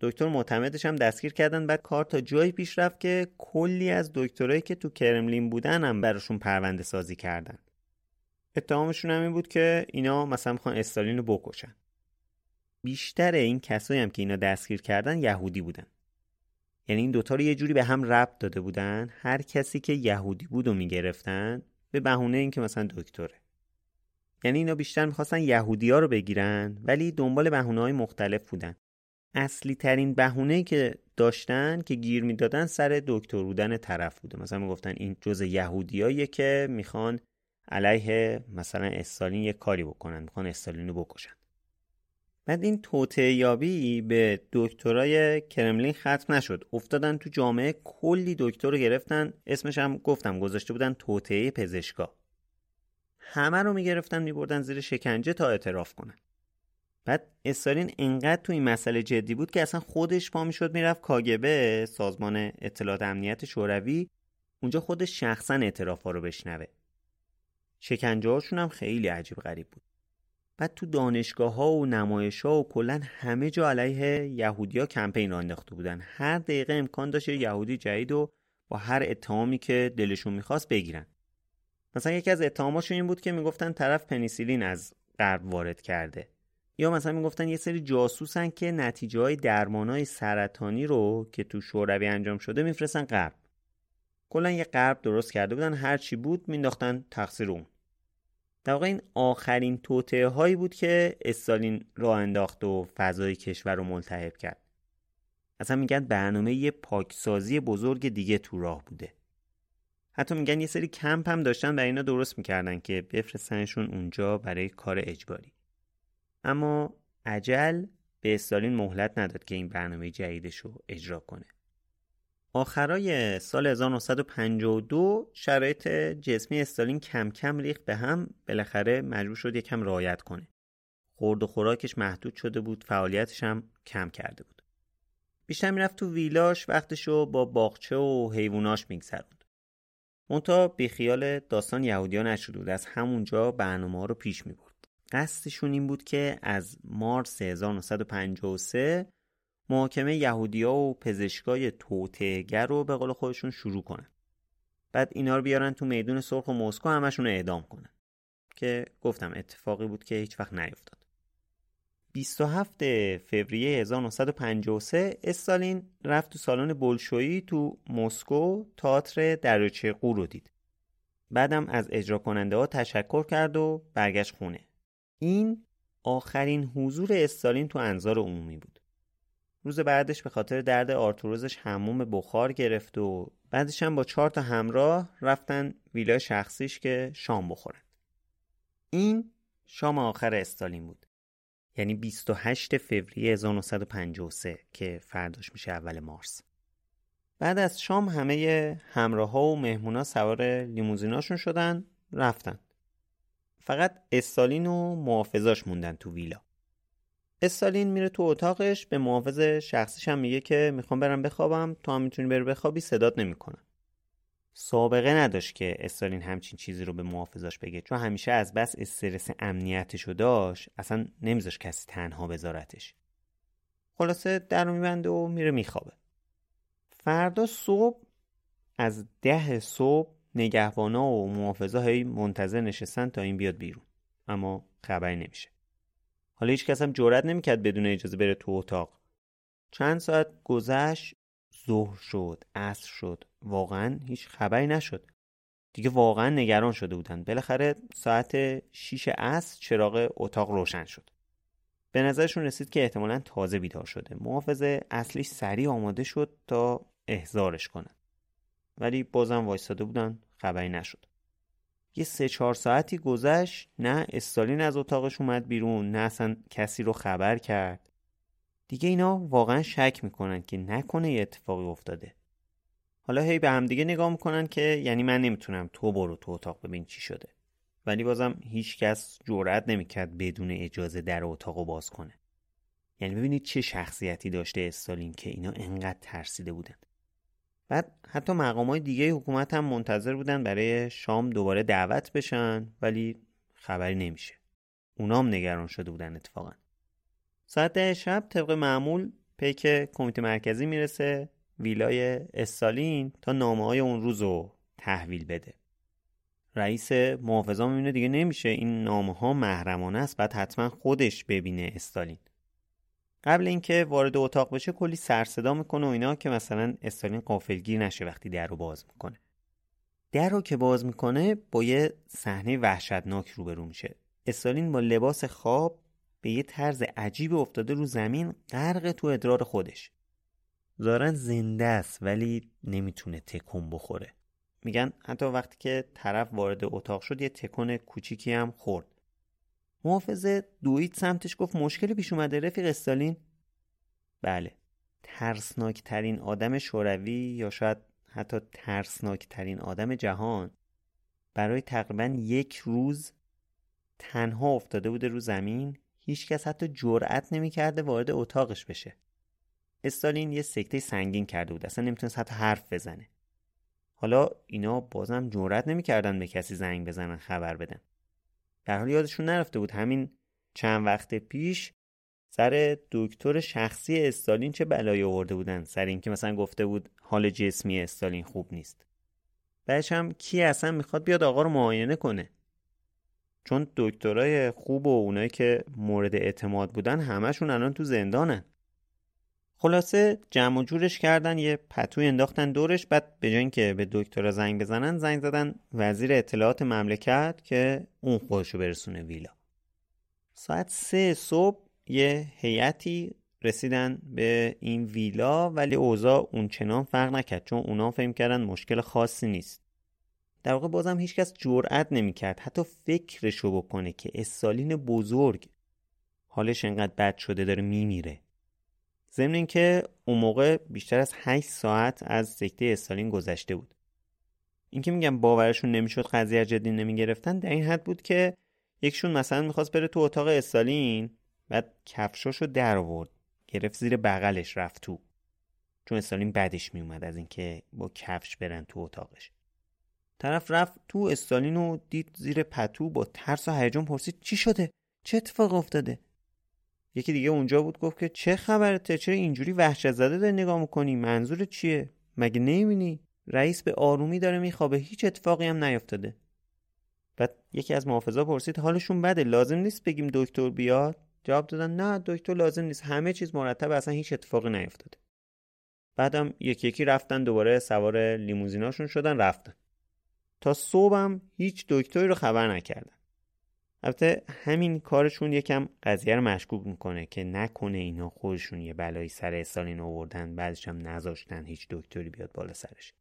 دکتر معتمدش هم دستگیر کردن بعد کار تا جایی پیش رفت که کلی از دکترایی که تو کرملین بودن هم براشون پرونده سازی کردن. اتهامشون هم این بود که اینا مثلا می‌خوان استالین رو بکشن. بیشتر این کسایی هم که اینا دستگیر کردن یهودی بودن. یعنی این دوتا رو یه جوری به هم ربط داده بودن. هر کسی که یهودی بود و می‌گرفتن به بهونه اینکه مثلا دکتره. یعنی اینا بیشتر می‌خواستن یهودی ها رو بگیرن ولی دنبال بهونه های مختلف بودن. اصلی ترین بهونه که داشتن که گیر می‌دادن سر دکتر بودن طرف بوده. مثلا می‌گفتن این جز یهودیاییه که می‌خوان علیه مثلا استالین یه کاری بکنن می‌خوان استالین رو بکشن. بعد این توته یابی به دکترای کرملین ختم نشد. افتادن تو جامعه کلی دکتر رو گرفتن. اسمش هم گفتم گذاشته بودن توته پزشکا. همه رو می‌گرفتن میبردن زیر شکنجه تا اعتراف کنن. بعد استالین انقدر تو این مسئله جدی بود که اصلا خودش پا می‌شد می‌رفت کاگبه سازمان اطلاعات امنیت شوروی اونجا خودش شخصا اعتراف ها رو بشنوه. شکنجه هاشون هم خیلی عجیب غریب بود. بعد تو دانشگاه ها و نمایش ها و کلا همه جا علیه یهودیا کمپین را انداخته بودن. هر دقیقه امکان داشت یهودی جدید و با هر اتهامی که دلشون می‌خواست بگیرن. مثلا یکی از اتهاماشون این بود که می‌گفتن طرف پنیسیلین از غرب وارد کرده. یا مثلا می‌گفتن یه سری جاسوسن که نتیجه های درمان های سرطانی رو که تو شوروی انجام شده میفرستن غرب کلا یه غرب درست کرده بودن هر چی بود مینداختن تقصیر اون. در واقع این آخرین توطعه هایی بود که استالین راه انداخت و فضای کشور رو ملتهب کرد. اصلا میگن برنامه یه پاکسازی بزرگ دیگه تو راه بوده. حتی میگن یه سری کمپ هم داشتن برای اینا درست می‌کردن که بفرستنشون اونجا برای کار اجباری. اما عجل به استالین مهلت نداد که این برنامه جدیدش رو اجرا کنه. آخرای سال 1952 شرایط جسمی استالین کم کم ریخت به هم بالاخره مجبور شد یکم رعایت کنه. خورد و خوراکش محدود شده بود فعالیتش هم کم کرده بود. بیشتر می‌رفت تو ویلاش وقتشو با باغچه و حیواناش میگذروند. منتها بیخیال داستان یهودیان نشده بود از همونجا برنامه رو پیش می‌برد قصدشون این بود که از مارس 1953 محاکمه یهودیا و پزشکای توتهگر رو به قول خودشون شروع کنن. بعد اینا رو بیارن تو میدون سرخ و مسکو همشون اعدام کنن. که گفتم اتفاقی بود که هیچ وقت نیفتاد. 27 فوریه 1953 استالین رفت تو سالن بولشویی تو مسکو تئاتر دریاچه قو رو دید. بعدم از اجرا کننده ها تشکر کرد و برگشت خونه. این آخرین حضور استالین تو انظار عمومی بود. روز بعدش به خاطر درد آرتوروزش هموم بخار گرفت و بعدش هم با چهار تا همراه رفتن ویلای شخصیش که شام بخورن. این شام آخر استالین بود. یعنی 28 فوریه 1953 که فرداش میشه اول مارس. بعد از شام همه همراه ها و مهمونا سوار لیموزیناشون شدن رفتن. فقط استالین و محافظاش موندن تو ویلا. استالین میره تو اتاقش به محافظ شخصیش هم میگه که می‌خوام برم بخوابم تو هم می‌تونی بری بخوابی صدات نمی‌کنم سابقه نداشت که استالین همچین چیزی رو به محافظاش بگه. چون همیشه از بس استرس امنیتش رو داشت اصلا نمیذاش کسی تنها بذارتش خلاصه در رو میبنده و میره میخوابه. فردا صبح از ده صبح نگهبانا و محافظا هی منتظر نشستن تا این بیاد بیرون. اما خبری نمیشه. حالا هیچ کس هم جرئت نمی‌کرد بدون اجازه بره تو اتاق. چند ساعت گذشت ظهر شد عصر شد. واقعا هیچ خبری نشد. دیگه واقعا نگران شده بودن. بالاخره ساعت 6 عصر چراغ اتاق روشن شد. به نظرشون رسید که احتمالا تازه بیدار شده. محافظ اصلیش سریع آماده شد تا احضارش کنن. ولی بازم وایستاده بودن خبری نشد. یه سه چهار ساعتی گذشت نه استالین از اتاقش اومد بیرون نه اصلا کسی رو خبر کرد. دیگه اینا واقعا شک می‌کنن که نکنه یه اتفاقی افتاده. حالا هی به همدیگه نگاه می‌کنن که یعنی من نمی‌تونم تو برو تو اتاق ببین چی شده. ولی بازم هیچ کس جرأت نمی‌کرد بدون اجازه در اتاق رو باز کنه. یعنی ببینید چه شخصیتی داشته استالین که اینا انقدر ترسیده بودن. بعد حتی مقام های دیگه حکومت هم منتظر بودن برای شام دوباره دعوت بشن ولی خبری نمیشه. اونام نگران شده بودن اتفاقا. ساعت ده شب طبق معمول پیک کمیته مرکزی می‌رسه ویلای استالین تا نامه های اون روز رو تحویل بده. رئیس محافظا می‌بینه دیگه نمیشه این نامه ها محرمانه است بعد حتما خودش ببینه استالین. قبل اینکه وارد اتاق بشه کلی سر صدا می‌کنه و اینا که مثلا استالین قافلگیر نشه وقتی در رو باز می‌کنه. در رو که باز می‌کنه با یه صحنه وحشتناک روبرو میشه. استالین با لباس خواب به یه طرز عجیب افتاده رو زمین غرق تو ادرار خودش. ظاهرا زنده است ولی نمی‌تونه تکون بخوره. میگن حتی وقتی که طرف وارد اتاق شد یه تکون کوچیکی هم خورد. محافظ دوید سمتش گفت مشکلی پیش اومده رفیق استالین. بله. ترسناک ترین آدم شوروی یا شاید حتی ترسناک ترین آدم جهان برای تقریبا یک روز تنها افتاده بوده رو زمین. هیچکس حتی جرأت نمی‌کرده وارد اتاقش بشه. استالین یه سکته سنگین کرده بود اصلا نمی‌تونست حتی حرف بزنه. حالا اینا بازم جرأت نمی‌کردن به کسی زنگ بزنن خبر بدن. در حال یادشون نرفته بود همین چند وقت پیش سر دکتر شخصی استالین چه بلایی آورده بودن سر اینکه مثلا گفته بود حال جسمی استالین خوب نیست. بعدش هم کی اصلا می‌خواد بیاد آقا رو معاینه کنه؟ چون دکترای خوب و اونایی که مورد اعتماد بودن همشون الان تو زندانن. خلاصه جمع و جورش کردن یه پتوی انداختن دورش بعد به جای اینکه به دکتر زنگ بزنن زنگ زدن وزیر اطلاعات مملکت که اون خودشو برسونه ویلا. ساعت سه صبح یه هیئتی رسیدن به این ویلا ولی اوضاع اون چنان فرق نکرد چون اونا فهم کردن مشکل خاصی نیست. در واقع بازم هیچکس جرأت نمی‌کرد حتی فکرشو بکنه که استالین بزرگ حالش انقدر بد شده داره میمیره. ضمن اینکه اون موقع بیشتر از 8 ساعت از سکته استالین گذشته بود. اینکه میگم باورشون نمی‌شد قضیه جدی نمی‌گرفتن در این حد بود که یکشون مثلا می‌خواست بره تو اتاق استالین بعد کفشاشو در آورد گرفت زیر بغلش رفت تو. چون استالین بعدش میومد از اینکه با کفش برن تو اتاقش. طرف رفت تو استالین و دید زیر پتو با ترس و هیجان پرسید چی شده؟ چه اتفاق افتاده؟ یکی دیگه اونجا بود گفت که چه خبرته چرا اینجوری وحشت زده داری نگاه می‌کنی؟ منظور چیه؟ مگه نمی‌بینی؟ رئیس به آرومی داره میخوابه هیچ اتفاقی هم نیفتاده. بعد یکی از محافظا پرسید حالشون بده؟ لازم نیست بگیم دکتر بیاد؟ جواب دادن نه دکتر لازم نیست. همه چیز مرتب اصلا هیچ اتفاقی نیفتاده. بعدم یکی یکی رفتن دوباره سوار لیموزیناشون شدن رفتن. تا صبحم هیچ دکتری رو خبر نکردن البته همین کارشون یکم قضیه رو مشکوک می‌کنه که نکنه اینا خودشون یه بلایی سر استالین آوردن بعدش هم نذاشتن هیچ دکتری بیاد بالا سرش.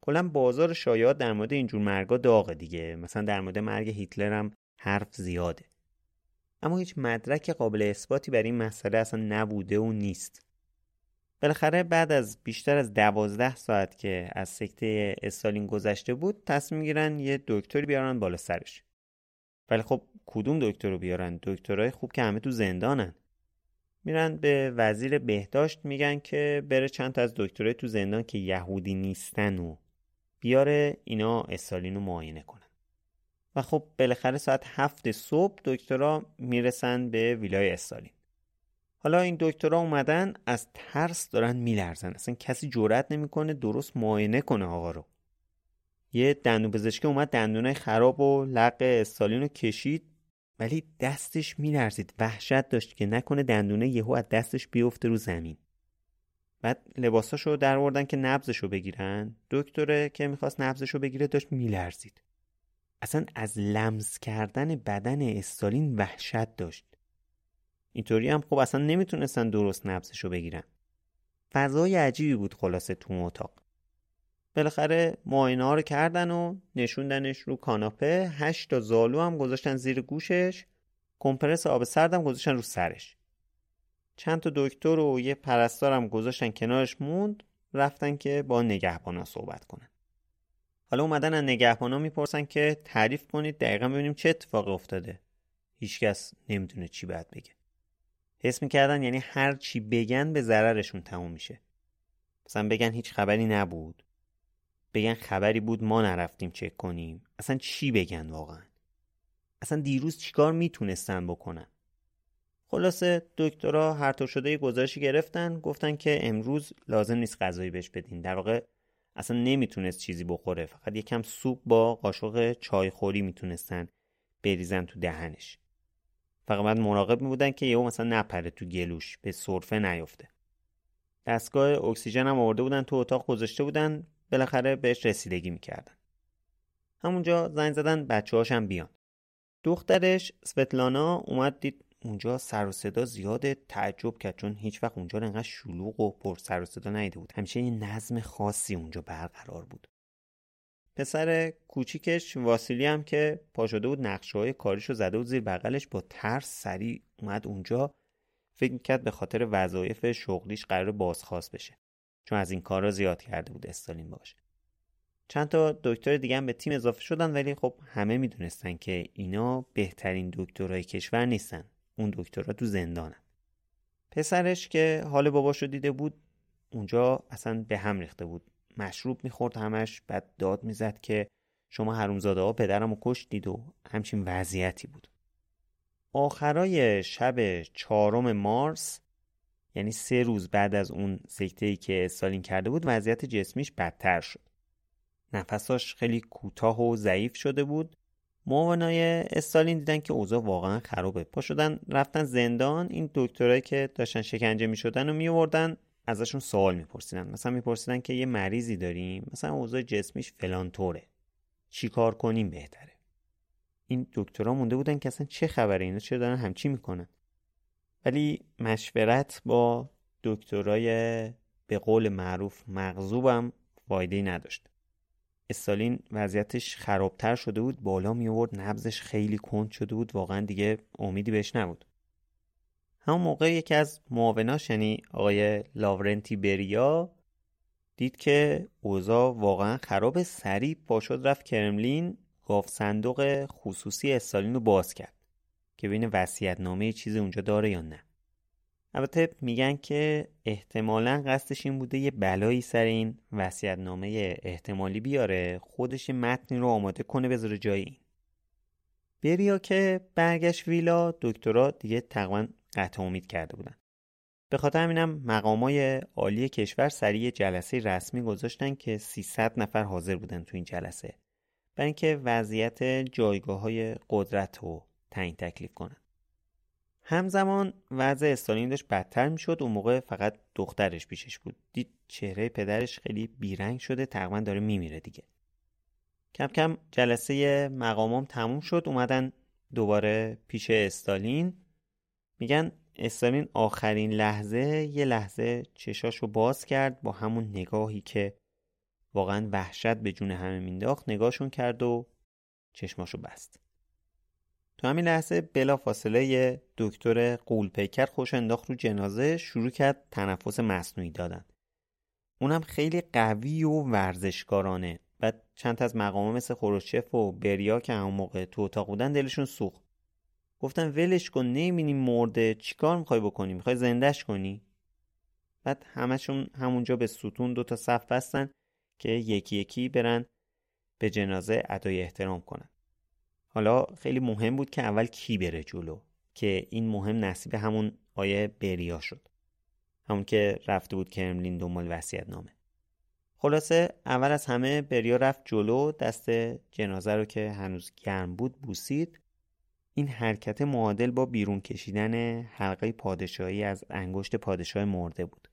کلا بازار شایعات در مورد اینجور مرگا داغه دیگه. مثلا در مورد مرگ هیتلر هم حرف زیاده. اما هیچ مدرک قابل اثباتی بر این مسئله اصلا نبوده و نیست. بالاخره بعد از بیشتر از دوازده ساعت که از سکته استالین گذشته بود تصمیم گیرن یه دکتری بیارن بالا سرش. ولی خب کدوم دکتر رو بیارن؟ دکترهای خوب که همه تو زندانن. میرن به وزیر بهداشت میگن که بره چند تا از دکترهای تو زندان که یهودی نیستن و بیاره اینا استالین رو معاینه کنن. و خب بالاخره ساعت هفت صبح دکترها می‌رسن به ویلای استالین. حالا این دکترها اومدن از ترس دارن میلرزن. اصلا کسی جرأت نمی‌کنه درست معاینه کنه آقا رو. یه دندون پزشکی اومد دندونای خراب و لق استالین رو کشید. ولی دستش میلرزید. وحشت داشت که نکنه دندونه یهو از دستش بیفته رو زمین. بعد لباساشو در آوردن که نبزشو بگیرن. دکتره که می‌خواست نبزشو بگیره داشت میلرزید. اصلا از لمس کردن بدن استالین وحشت داشت. اینطوری هم خب اصلا نمی‌تونستن درست نبزشو بگیرن. فضای عجیبی بود خلاصه تو اتاق. بالاخره معاینه ها رو کردن و نشوندنش رو کاناپه هشت تا زالو هم گذاشتن زیر گوشش کمپرس آب سردم گذاشتن رو سرش. چند تا دکتر و یه پرستارم گذاشتن کنارش موند رفتن که با نگهبانا صحبت کنن. حالا اومدن از نگهبانا می‌پرسن که تعریف کنید دقیقا ببینیم چه اتفاقی افتاده. هیچکس نمی‌دونه چی باید بگه. حس می‌کردن یعنی هر چی بگن به ضررشون تموم میشه. مثلا بگن هیچ خبری نبود. بگن خبری بود ما نرفتیم چک کنیم. اصلا چی بگن واقعا؟ اصلا دیروز چیکار می‌تونستن بکنن؟ خلاصه دکترها هر طور شده گزارشی گرفتن گفتن که امروز لازم نیست غذایی بهش بدین. در واقع اصلا نمی‌تونست چیزی بخوره. فقط یکم سوپ با قاشق چای خوری می‌تونستن بریزن تو دهنش. فقط باید مراقب میبودن که یهو مثلا نپره تو گلوش به سرفه نیفته دستگاه اکسیژن هم آورده بودن تو اتاق گذاشته بودن بالاخره بهش رسیدگی می‌کردن. همونجا زنگ زدن بچه هم بیان. دخترش سوتلانا اومد دید اونجا سر و صدا زیاده تعجب کرد چون هیچ وقت اونجا انقدر شلوغ و پر سر و صدا نیده بود. همیشه یه نظم خاصی اونجا برقرار بود. پسر کوچیکش واسیلی هم که پا شده بود نقشه های کاریشو زده بود زیر بغلش با ترس سریع اومد اونجا. فکر می‌کرد به خاطر وظایف شغلیش قرار بازخواست بشه چون از این کارا زیاد کرده بود استالین باشه چند تا دکتر دیگه هم به تیم اضافه شدن ولی خب همه می‌دونستن که اینا بهترین دکترهای کشور نیستن. اون دکترها تو زندانن. پسرش که حال باباشو دیده بود اونجا اصلا به هم ریخته بود. مشروب می‌خورد همش بعد داد می‌زد که شما حرومزاده ها پدرم رو کشتید و همچین وضعیتی بود. آخرای شب چهارم مارس یعنی سه روز بعد از اون سکته که استالین کرده بود وضعیت جسمیش بدتر شد. نفساش خیلی کوتاه و ضعیف شده بود. معاونای استالین دیدن که اوضاع واقعا خرابه. پا شدن رفتن زندان این دکترایی که داشتن شکنجه می‌شدن و میوردن ازشون سوال میپرسیدن. مثلا میپرسیدن که یه مریضی داریم؟ مثلا اوضاع جسمیش فلان طوره. چیکار کنیم بهتره؟ این دکترها مونده بودن که اصلا چه خبره؟ اینا چرا دارن همچی می‌کنن؟ ولی مشورت با دکترای به قول معروف مغزوبم فایده نداشت. استالین وضعیتش خرابتر شده بود بالا می آورد نبزش خیلی کند شده بود واقعا دیگه امیدی بهش نبود. همون موقع یکی از معاوناش یعنی آقای لاورنتی بریا دید که اوضاع واقعا خراب سریع پاشد رفت کرملین گاف صندوق خصوصی استالین رو باز کرد که بین وسیعت نامه چیزی اونجا داره یا نه. البته میگن که احتمالا قصدش این بوده یه بلایی سر این وسیعت نامه احتمالی بیاره خودش متنی رو آماده کنه بذاره جای بریا که برگشت ویلا دکترا دیگه تقریبا قطع امید کرده بودن. به خاطر همینم مقامای عالی کشور سریع جلسه رسمی گذاشتن که 300 نفر حاضر بودن تو این جلسه برای اینکه وضعیت جایگاه های قدرت رو تعیین تکلیف کنن. همزمان وضع استالین داشت بدتر می‌شد اون موقع فقط دخترش پیشش بود. دید چهره پدرش خیلی بیرنگ شده تقریبا داره میمیره دیگه. کم کم جلسه مقامام تموم شد اومدن دوباره پیش استالین. میگن استالین آخرین لحظه یه لحظه چشاشو باز کرد با همون نگاهی که واقعا وحشت به جون همه مینداخت نگاهشون کرد و چشماشو بست. تو همین لحظه بلا فاصله دکتر قولپیکر خوش انداخت رو جنازه شروع کرد تنفس مصنوعی دادن. اونم خیلی قوی و ورزشکارانه. و چند از مقامه مثل خروشچف و بریا که همون موقع تو اتاق بودن دلشون سوخت. گفتن ولش کن نمی‌بینی مرده. چیکار می‌خوای بکنی؟ می‌خوای زندش کنی؟ بعد همشون همونجا به ستون دوتا صف بستن که یکی یکی برن به جنازه ادای احترام کنن. حالا خیلی مهم بود که اول کی بره جلو که این مهم نصیب همون آیه بریا شد. همون که رفته بود کرملین دنبال وصیت نامه خلاصه اول از همه بریا رفت جلو دست جنازه رو که هنوز گرم بود بوسید. این حرکت معادل با بیرون کشیدن حلقه پادشاهی از انگشت پادشاه مرده بود.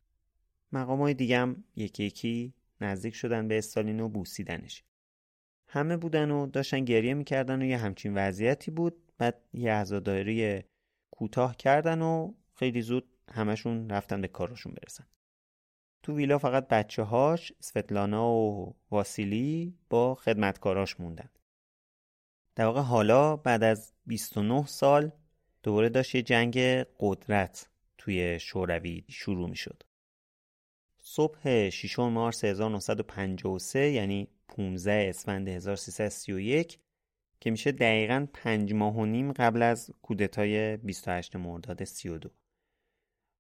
مقام های دیگه هم یکی یکی نزدیک شدن به استالین و بوسیدنش. همه بودن و داشتن گریه می‌کردن و یه همچین وضعیتی بود. بعد یه عزاداری کوتاه کردن و خیلی زود همشون رفتن به کارشون برسن. تو ویلا فقط بچه هاش سفتلانا و واسیلی با خدمتکاراش موندن. در واقع حالا بعد از 29 سال دوباره داشت یه جنگ قدرت توی شوروی شروع می شد. صبح 6 مارس 1953 یعنی 15 اسفند 1331 که میشه دقیقا پنج ماه و نیم قبل از کودتای 28 مرداد 32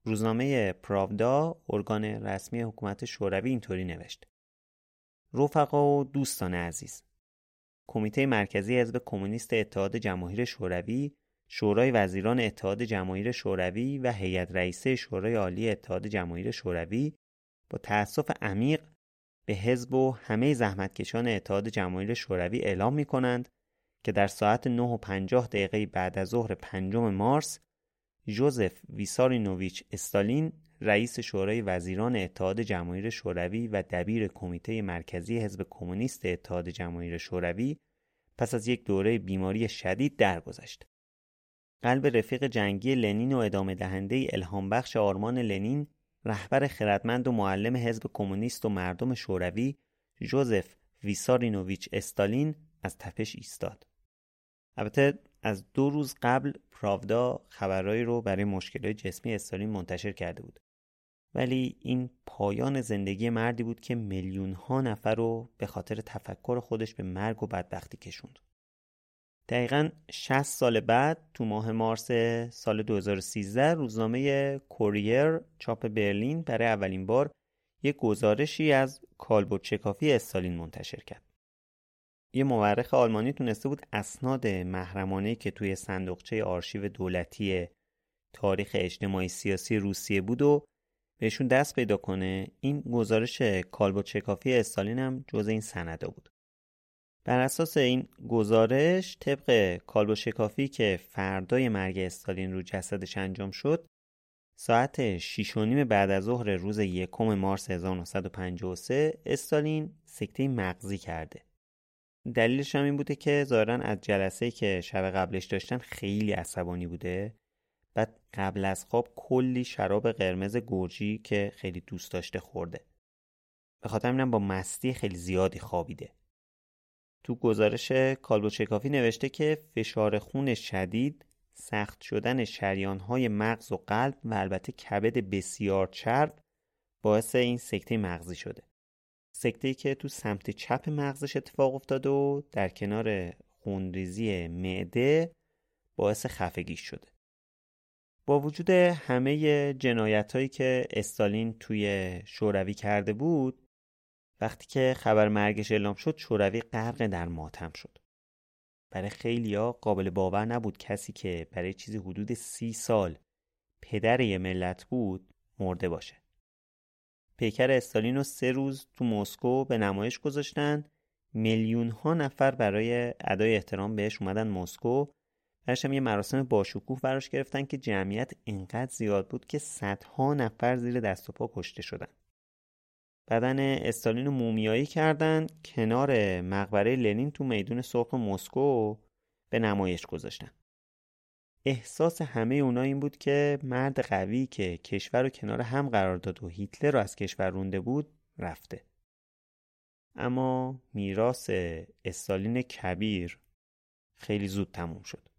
روزنامه پراودا ارگان رسمی حکومت شوروی اینطوری نوشت رفقا و دوستان عزیز کمیته مرکزی حزب کمونیست اتحاد جماهیر شوروی شورای وزیران اتحاد جماهیر شوروی و هیئت رئیسه شورای عالی اتحاد جماهیر شوروی با تأسف عمیق به حزب و همه زحمتکشان اتحاد جماهیر شوروی اعلام می کنند که در ساعت 9 و 50 دقیقه بعد از ظهر پنجم مارس جوزف ویسارینوویچ استالین رئیس شورای وزیران اتحاد جماهیر شوروی و دبیر کمیته مرکزی حزب کمونیست اتحاد جماهیر شوروی پس از یک دوره بیماری شدید درگذشت. قلب رفیق جنگی لنین و ادامه دهنده الهام بخش آرمان لنین رهبر خردمند و معلم حزب کمونیست و مردم شوروی جوزف ویسارینوویچ استالین از تپش ایستاد. البته از دو روز قبل پراودا خبرهایی رو برای مشکلات جسمی استالین منتشر کرده بود. ولی این پایان زندگی مردی بود که میلیون ها نفر رو به خاطر تفکر خودش به مرگ و بدبختی کشوند. دقیقا 60 سال بعد تو ماه مارس سال 2013 روزنامه کوریر چاپ برلین برای اولین بار یک گزارشی از کالبد شکافی استالین منتشر کرد. یه مورخ آلمانی تونسته بود اسناد محرمانه که توی صندوقچه آرشیو دولتی تاریخ اجتماعی سیاسی روسیه بود و بهشون دست پیدا کنه این گزارش کالبد شکافی استالین هم جز این سندا بود. بر اساس این گزارش طبق کالبو شکافی که فردای مرگ استالین رو جسدش انجام شد ساعت 6 بعد از ظهر روز یکم مارس 1953 استالین سکته مغزی کرده. دلیلش هم این بوده که ظاهرا از جلسه که شب قبلش داشتن خیلی عصبانی بوده بعد قبل از خواب کلی شراب قرمز گرجی که خیلی دوست داشته خورده. به خاطر اینم با مستی خیلی زیادی خوابیده. تو گزارش کالبوچکافی نوشته که فشار خون شدید سخت شدن های مغز و قلب و البته کبد بسیار چرب باعث این سکته مغزی شده. سکته که تو سمت چپ مغزش اتفاق افتاده و در کنار خونریزی معده باعث خفگی شده. با وجود همه جنایت هایی که استالین توی شوروی کرده بود وقتی که خبر مرگش اعلام شد شوروی غرق در ماتم شد. برای خیلیا قابل باور نبود کسی که برای چیزی حدود سی سال پدر یه ملت بود مرده باشه. پیکر استالین رو سه روز تو مسکو به نمایش گذاشتن. میلیون ها نفر برای ادای احترام بهش اومدن مسکو. بعدش یه مراسم باشکوه براش گرفتن که جمعیت اینقدر زیاد بود که صدها نفر زیر دست و پا کشته شدن. بدن استالین رو مومیایی کردن کنار مقبره لنین تو میدون سرخ مسکو به نمایش گذاشتن. احساس همه اونا این بود که مرد قوی که کشور رو کنار هم قرار داد و هیتلر رو از کشور رونده بود رفته. اما میراث استالین کبیر خیلی زود تموم شد.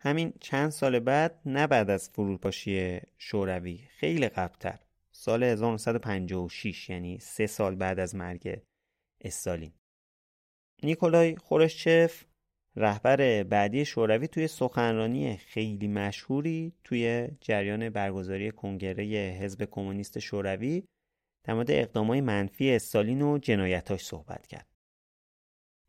همین چند سال بعد نه بعد از فروپاشی شوروی خیلی قبلتر سال 1956 یعنی سه سال بعد از مرگ استالین نیکولای خورشچف رهبر بعدی شوروی توی سخنرانی خیلی مشهوری توی جریان برگزاری کنگره حزب کمونیست شوروی در مورد اقدامای منفی استالین و جنایتاش صحبت کرد.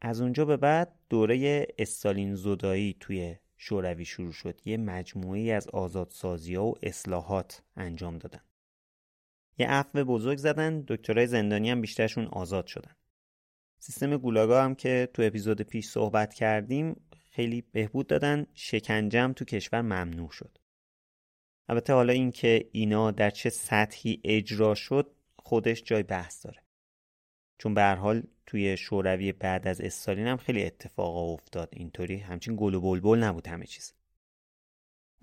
از اونجا به بعد دوره استالین زدایی توی شوروی شروع شد. یه مجموعی از آزادسازی ها و اصلاحات انجام دادن. یه عفو بزرگ زدن دکترای زندانی هم بیشترشون آزاد شدن. سیستم گولاگا هم که تو اپیزود پیش صحبت کردیم خیلی بهبود دادن شکنجم تو کشور ممنوع شد البته حالا اینکه اینا در چه سطحی اجرا شد خودش جای بحث داره چون به حال توی شوروی بعد از استالین هم خیلی اتفاقا افتاد. اینطوری همچین گل و بلبل نبود همه چیز.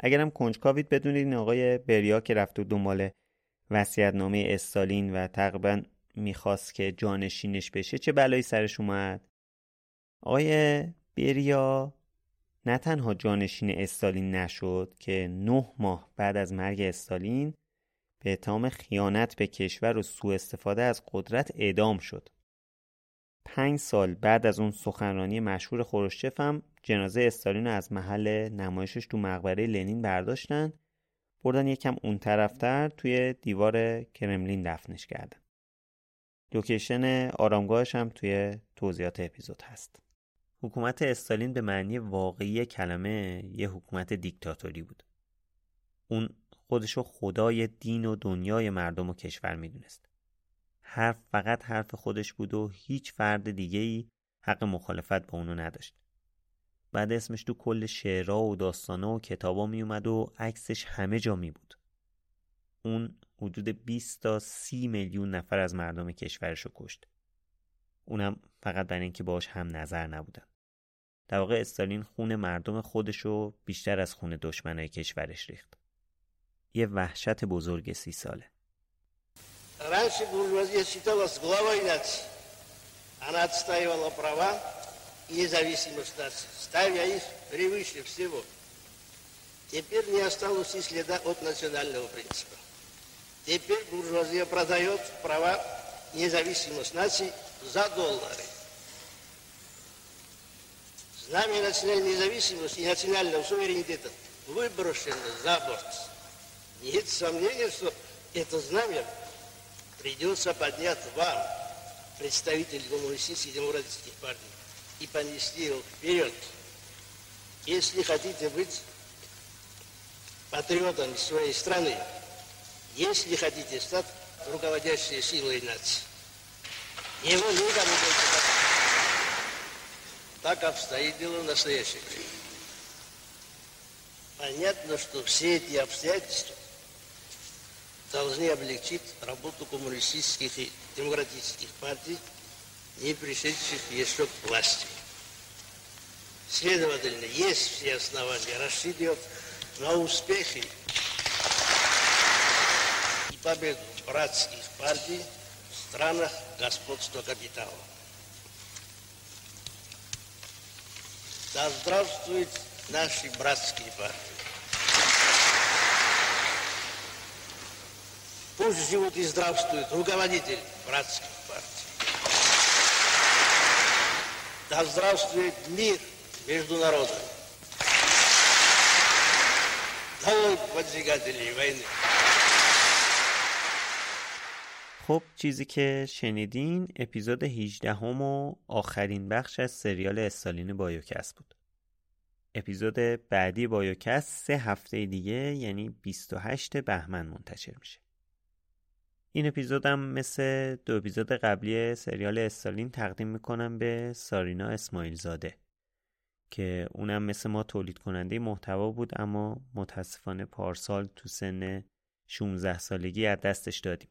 اگرم کنجکاوید بدونید این آقای بریا که رفت و دنبال وصیت‌نامه استالین و تقریبا می‌خواست که جانشینش بشه چه بلایی سرش اومد؟ آقای بریا نه تنها جانشین استالین نشد که نه ماه بعد از مرگ استالین به اتهام خیانت به کشور و سوء استفاده از قدرت اعدام شد. پنج سال بعد از اون سخنرانی مشهور خورشچف هم جنازه استالین رو از محل نمایشش تو مقبره لنین برداشتن بردن یکم اون طرفتر توی دیوار کرملین دفنش کردن. لوکیشن آرامگاهش هم توی توضیحات اپیزود هست. حکومت استالین به معنی واقعی کلمه یه حکومت دیکتاتوری بود. اون خودشو خدای دین و دنیای مردم و کشور می‌دونست. حرف فقط حرف خودش بود و هیچ فرد دیگه ای حق مخالفت با اونو نداشت. بعد اسمش تو کل شعرها و داستانا و کتابا می اومد و عکسش همه جا می بود. اون حدود 20 تا 30 میلیون نفر از مردم کشورش رو کشت. اونم فقط برای اینکه باش هم نظر نبودن. در واقع استالین خون مردم خودش رو بیشتر از خون دشمنای کشورش ریخت. یه وحشت بزرگ سی ساله. Раньше буржуазия считалась главой нации. Она отстаивала права и независимость нации, ставя их превыше всего. Теперь не осталось и следа от национального принципа. Теперь буржуазия продает права независимость наций за доллары. Знамя национальной независимости и национального суверенитета выброшено за борт. Нет сомнения, что это знамя придется поднять вам, представитель коммунистических демократических партий, и понести его вперед. Если хотите быть патриотами своей страны, если хотите стать руководящей силой нации. Его никому больше так обстоит дело в настоящее время. Понятно, что все эти обстоятельства должны облегчить работу коммунистических и демократических партий, не пришедших еще к власти. Следовательно, есть все основания рассчитывать на успехи и победу братских партий в странах господства капитала. Да здравствуют наши братские партии. Пусть живут и здравствуют руководитель братских партий. Да здравствует мир между народами. Долой поджигателей войны. خب چیزی که شنیدین اپیزود 18 هم و آخرین بخش از سریال استالین بایوکس بود. اپیزود بعدی بایوکس سه هفته دیگه یعنی 28 بهمن منتشر میشه. این اپیزودم مثل دو اپیزود قبلی سریال استالین تقدیم می‌کنم به سارینا اسماعیل زاده که اونم مثل ما تولید کننده محتوا بود اما متاسفانه پارسال تو سن 16 سالگی از دستش دادیم.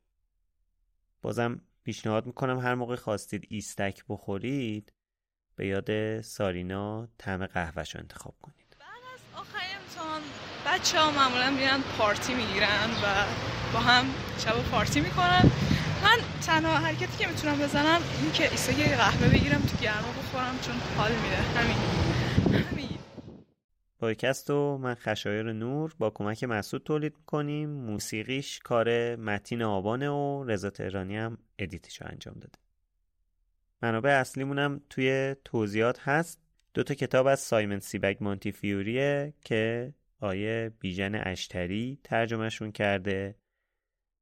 بازم پیشنهاد می‌کنم هر موقع خواستید ایستک بخورید به یاد سارینا طعم قهوهش رو انتخاب کنید بعد از آخر امتحان بچه ها معمولا میرن پارتی می‌گیرن و با هم شب پارتی می‌کنن. من تنها حرکتی که می‌تونم بزنم این که ایسا یه قهوه بگیرم تو گرما بخورم چون حال میده. همین. همین. پادکست و من خشایر نور با کمک مسعود تولید می‌کنیم. موسیقیش کار متین آبانه و رضا تهرانی هم ادیتش رو انجام داده. منابع اصلیمونم توی توضیحات هست. دو تا کتاب از سایمن سیبک مانتی فیوریه که آیه بیژن اشتری ترجمهشون کرده.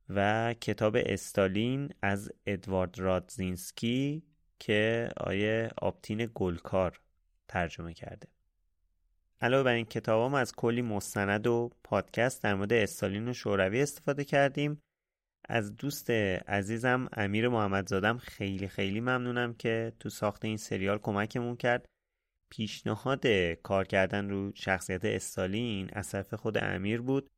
و کتاب استالین از ادوارد رادزینسکی که آیه آپتین گلکار ترجمه کرده. علاوه بر این کتاب از کلی مستند و پادکست در مورد استالین و شوروی استفاده کردیم. از دوست عزیزم امیر محمدزادم خیلی خیلی ممنونم که تو ساخت این سریال کمکمون کرد. پیشنهاد کار کردن رو شخصیت استالین از طرف خود امیر بود.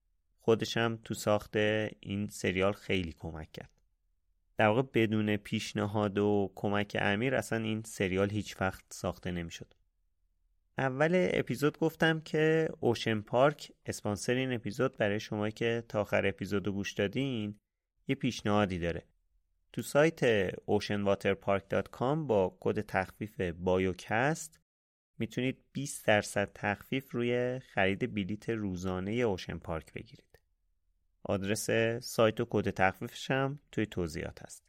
خودشم تو ساخت این سریال خیلی کمک کرد. در واقع بدون پیشنهاد و کمک امیر اصلا این سریال هیچ وقت ساخته نمی‌شد. اول اپیزود گفتم که اوشن پارک اسپانسر این اپیزود برای شما که تا آخر اپیزود گوش دادین یه پیشنهادی داره. تو سایت oceanwaterpark.com با کد تخفیف بایوکست می‌تونید 20 درصد تخفیف روی خرید بلیت روزانه Ocean Park بگیرید. آدرس سایت و کد تخفیفش هم توی توضیحات هست.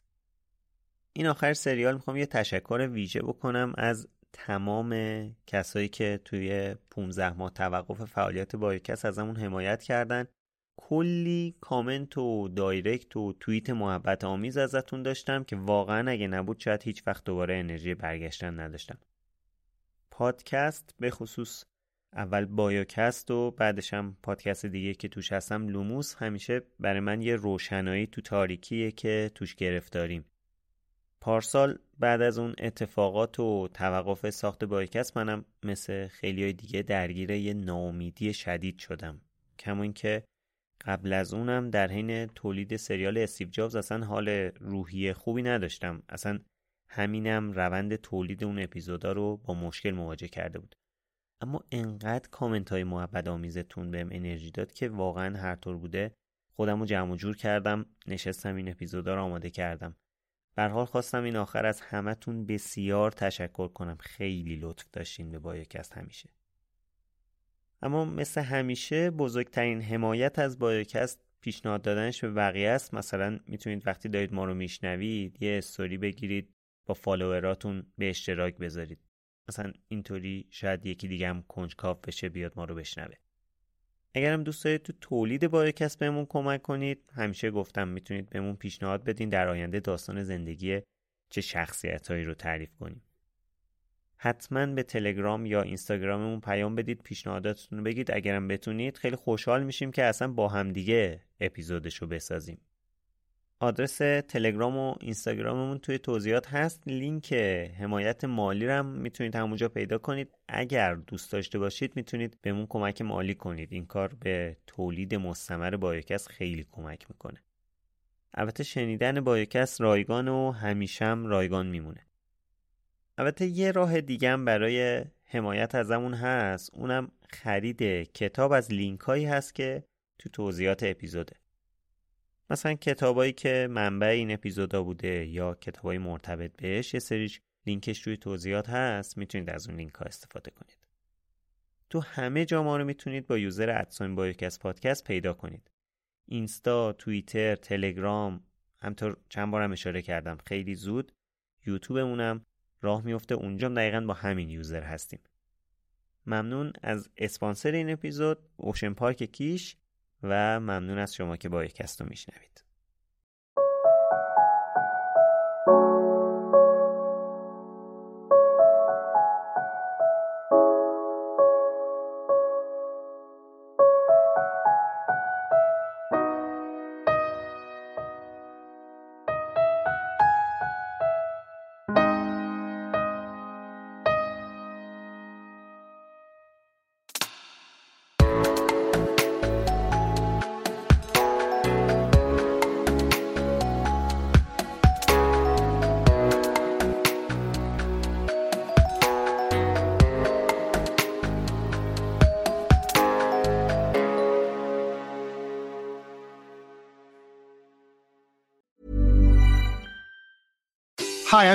این آخر سریال می‌خوام یه تشکر ویژه بکنم از تمام کسایی که توی 15 ماه توقف فعالیت بایوکست ازمون حمایت کردن. کلی کامنت و direct و توییت محبت آمیز ازتون داشتم که واقعا اگه نبود شاید هیچ وقت دوباره انرژی برگشتن نداشتم. پادکست به خصوص اول بایوکست و بعدش هم پادکست دیگه که توش هستم لوموس. همیشه برای من یه روشنایی تو تاریکیه که توش گرفتاریم. پارسال بعد از اون اتفاقات و توقف ساخت بایوکست منم مثل خیلی های دیگه درگیر یه ناامیدی شدید شدم. کمون که قبل از اونم در حین تولید سریال استیو جابز اصلا حال روحی خوبی نداشتم. اصلا همینم روند تولید اون اپیزودا رو با مشکل مواجه کرده بود. اما انقدر کامنت های محبت آمیزتون بهم انرژی داد که واقعا هر طور بوده خودم رو جمع جور کردم نشستم این اپیزودا رو آماده کردم. حال خواستم این آخر از همتون بسیار تشکر کنم. خیلی لطف داشتین به بایوکست همیشه. اما مثل همیشه بزرگترین حمایت از بایوکست پیشنهاد دادنش به بقیه است. مثلا می‌تونید وقتی دارید ما رو میشنوید یه استوری بگیرید با فالووراتون به اشتراک بذارید. مثلا اینطوری شاید یکی دیگه هم کنجکاو بشه بیاد ما رو بشنوه. اگرم دوست دارید تو تولید بایوکست بهمون کمک کنید همیشه گفتم می‌تونید بهمون پیشنهاد بدین در آینده داستان زندگی چه شخصیتهایی رو تعریف کنیم. حتما به تلگرام یا اینستاگراممون پیام بدید پیشنهاداتتون رو بگید. اگرم بتونید خیلی خوشحال میشیم که اصلا با همدیگه اپیزودش رو بسازیم. آدرس تلگرام و اینستاگراممون توی توضیحات هست. لینک حمایت مالی رو هم می‌تونید همونجا پیدا کنید. اگر دوست داشته باشید می‌تونید بهمون کمک مالی کنید. این کار به تولید مستمر بایوکس خیلی کمک می‌کنه. البته شنیدن بایوکس رایگان و همیشم رایگان میمونه. البته یه راه دیگه هم برای حمایت ازمون هست. اونم خرید کتاب از لینک هایی هست که تو توضیحات اپیزوده. مثلا کتابایی که منبع این اپیزودا بوده یا کتابای مرتبط بهش یه سریش لینکش روی توضیحات هست می‌تونید از اون لینک ها استفاده کنید. تو همه جا ما رو می‌تونید با user at sign بایوکست پادکست پیدا کنید. اینستا، توییتر، تلگرام همطور چند بارم اشاره کردم خیلی زود یوتیوبمونم راه میفته اونجا دقیقا با همین یوزر هستیم. ممنون از اسپانسر این اپیزود اوشن پارک کیش. و ممنون از شما که با رو میشنوید.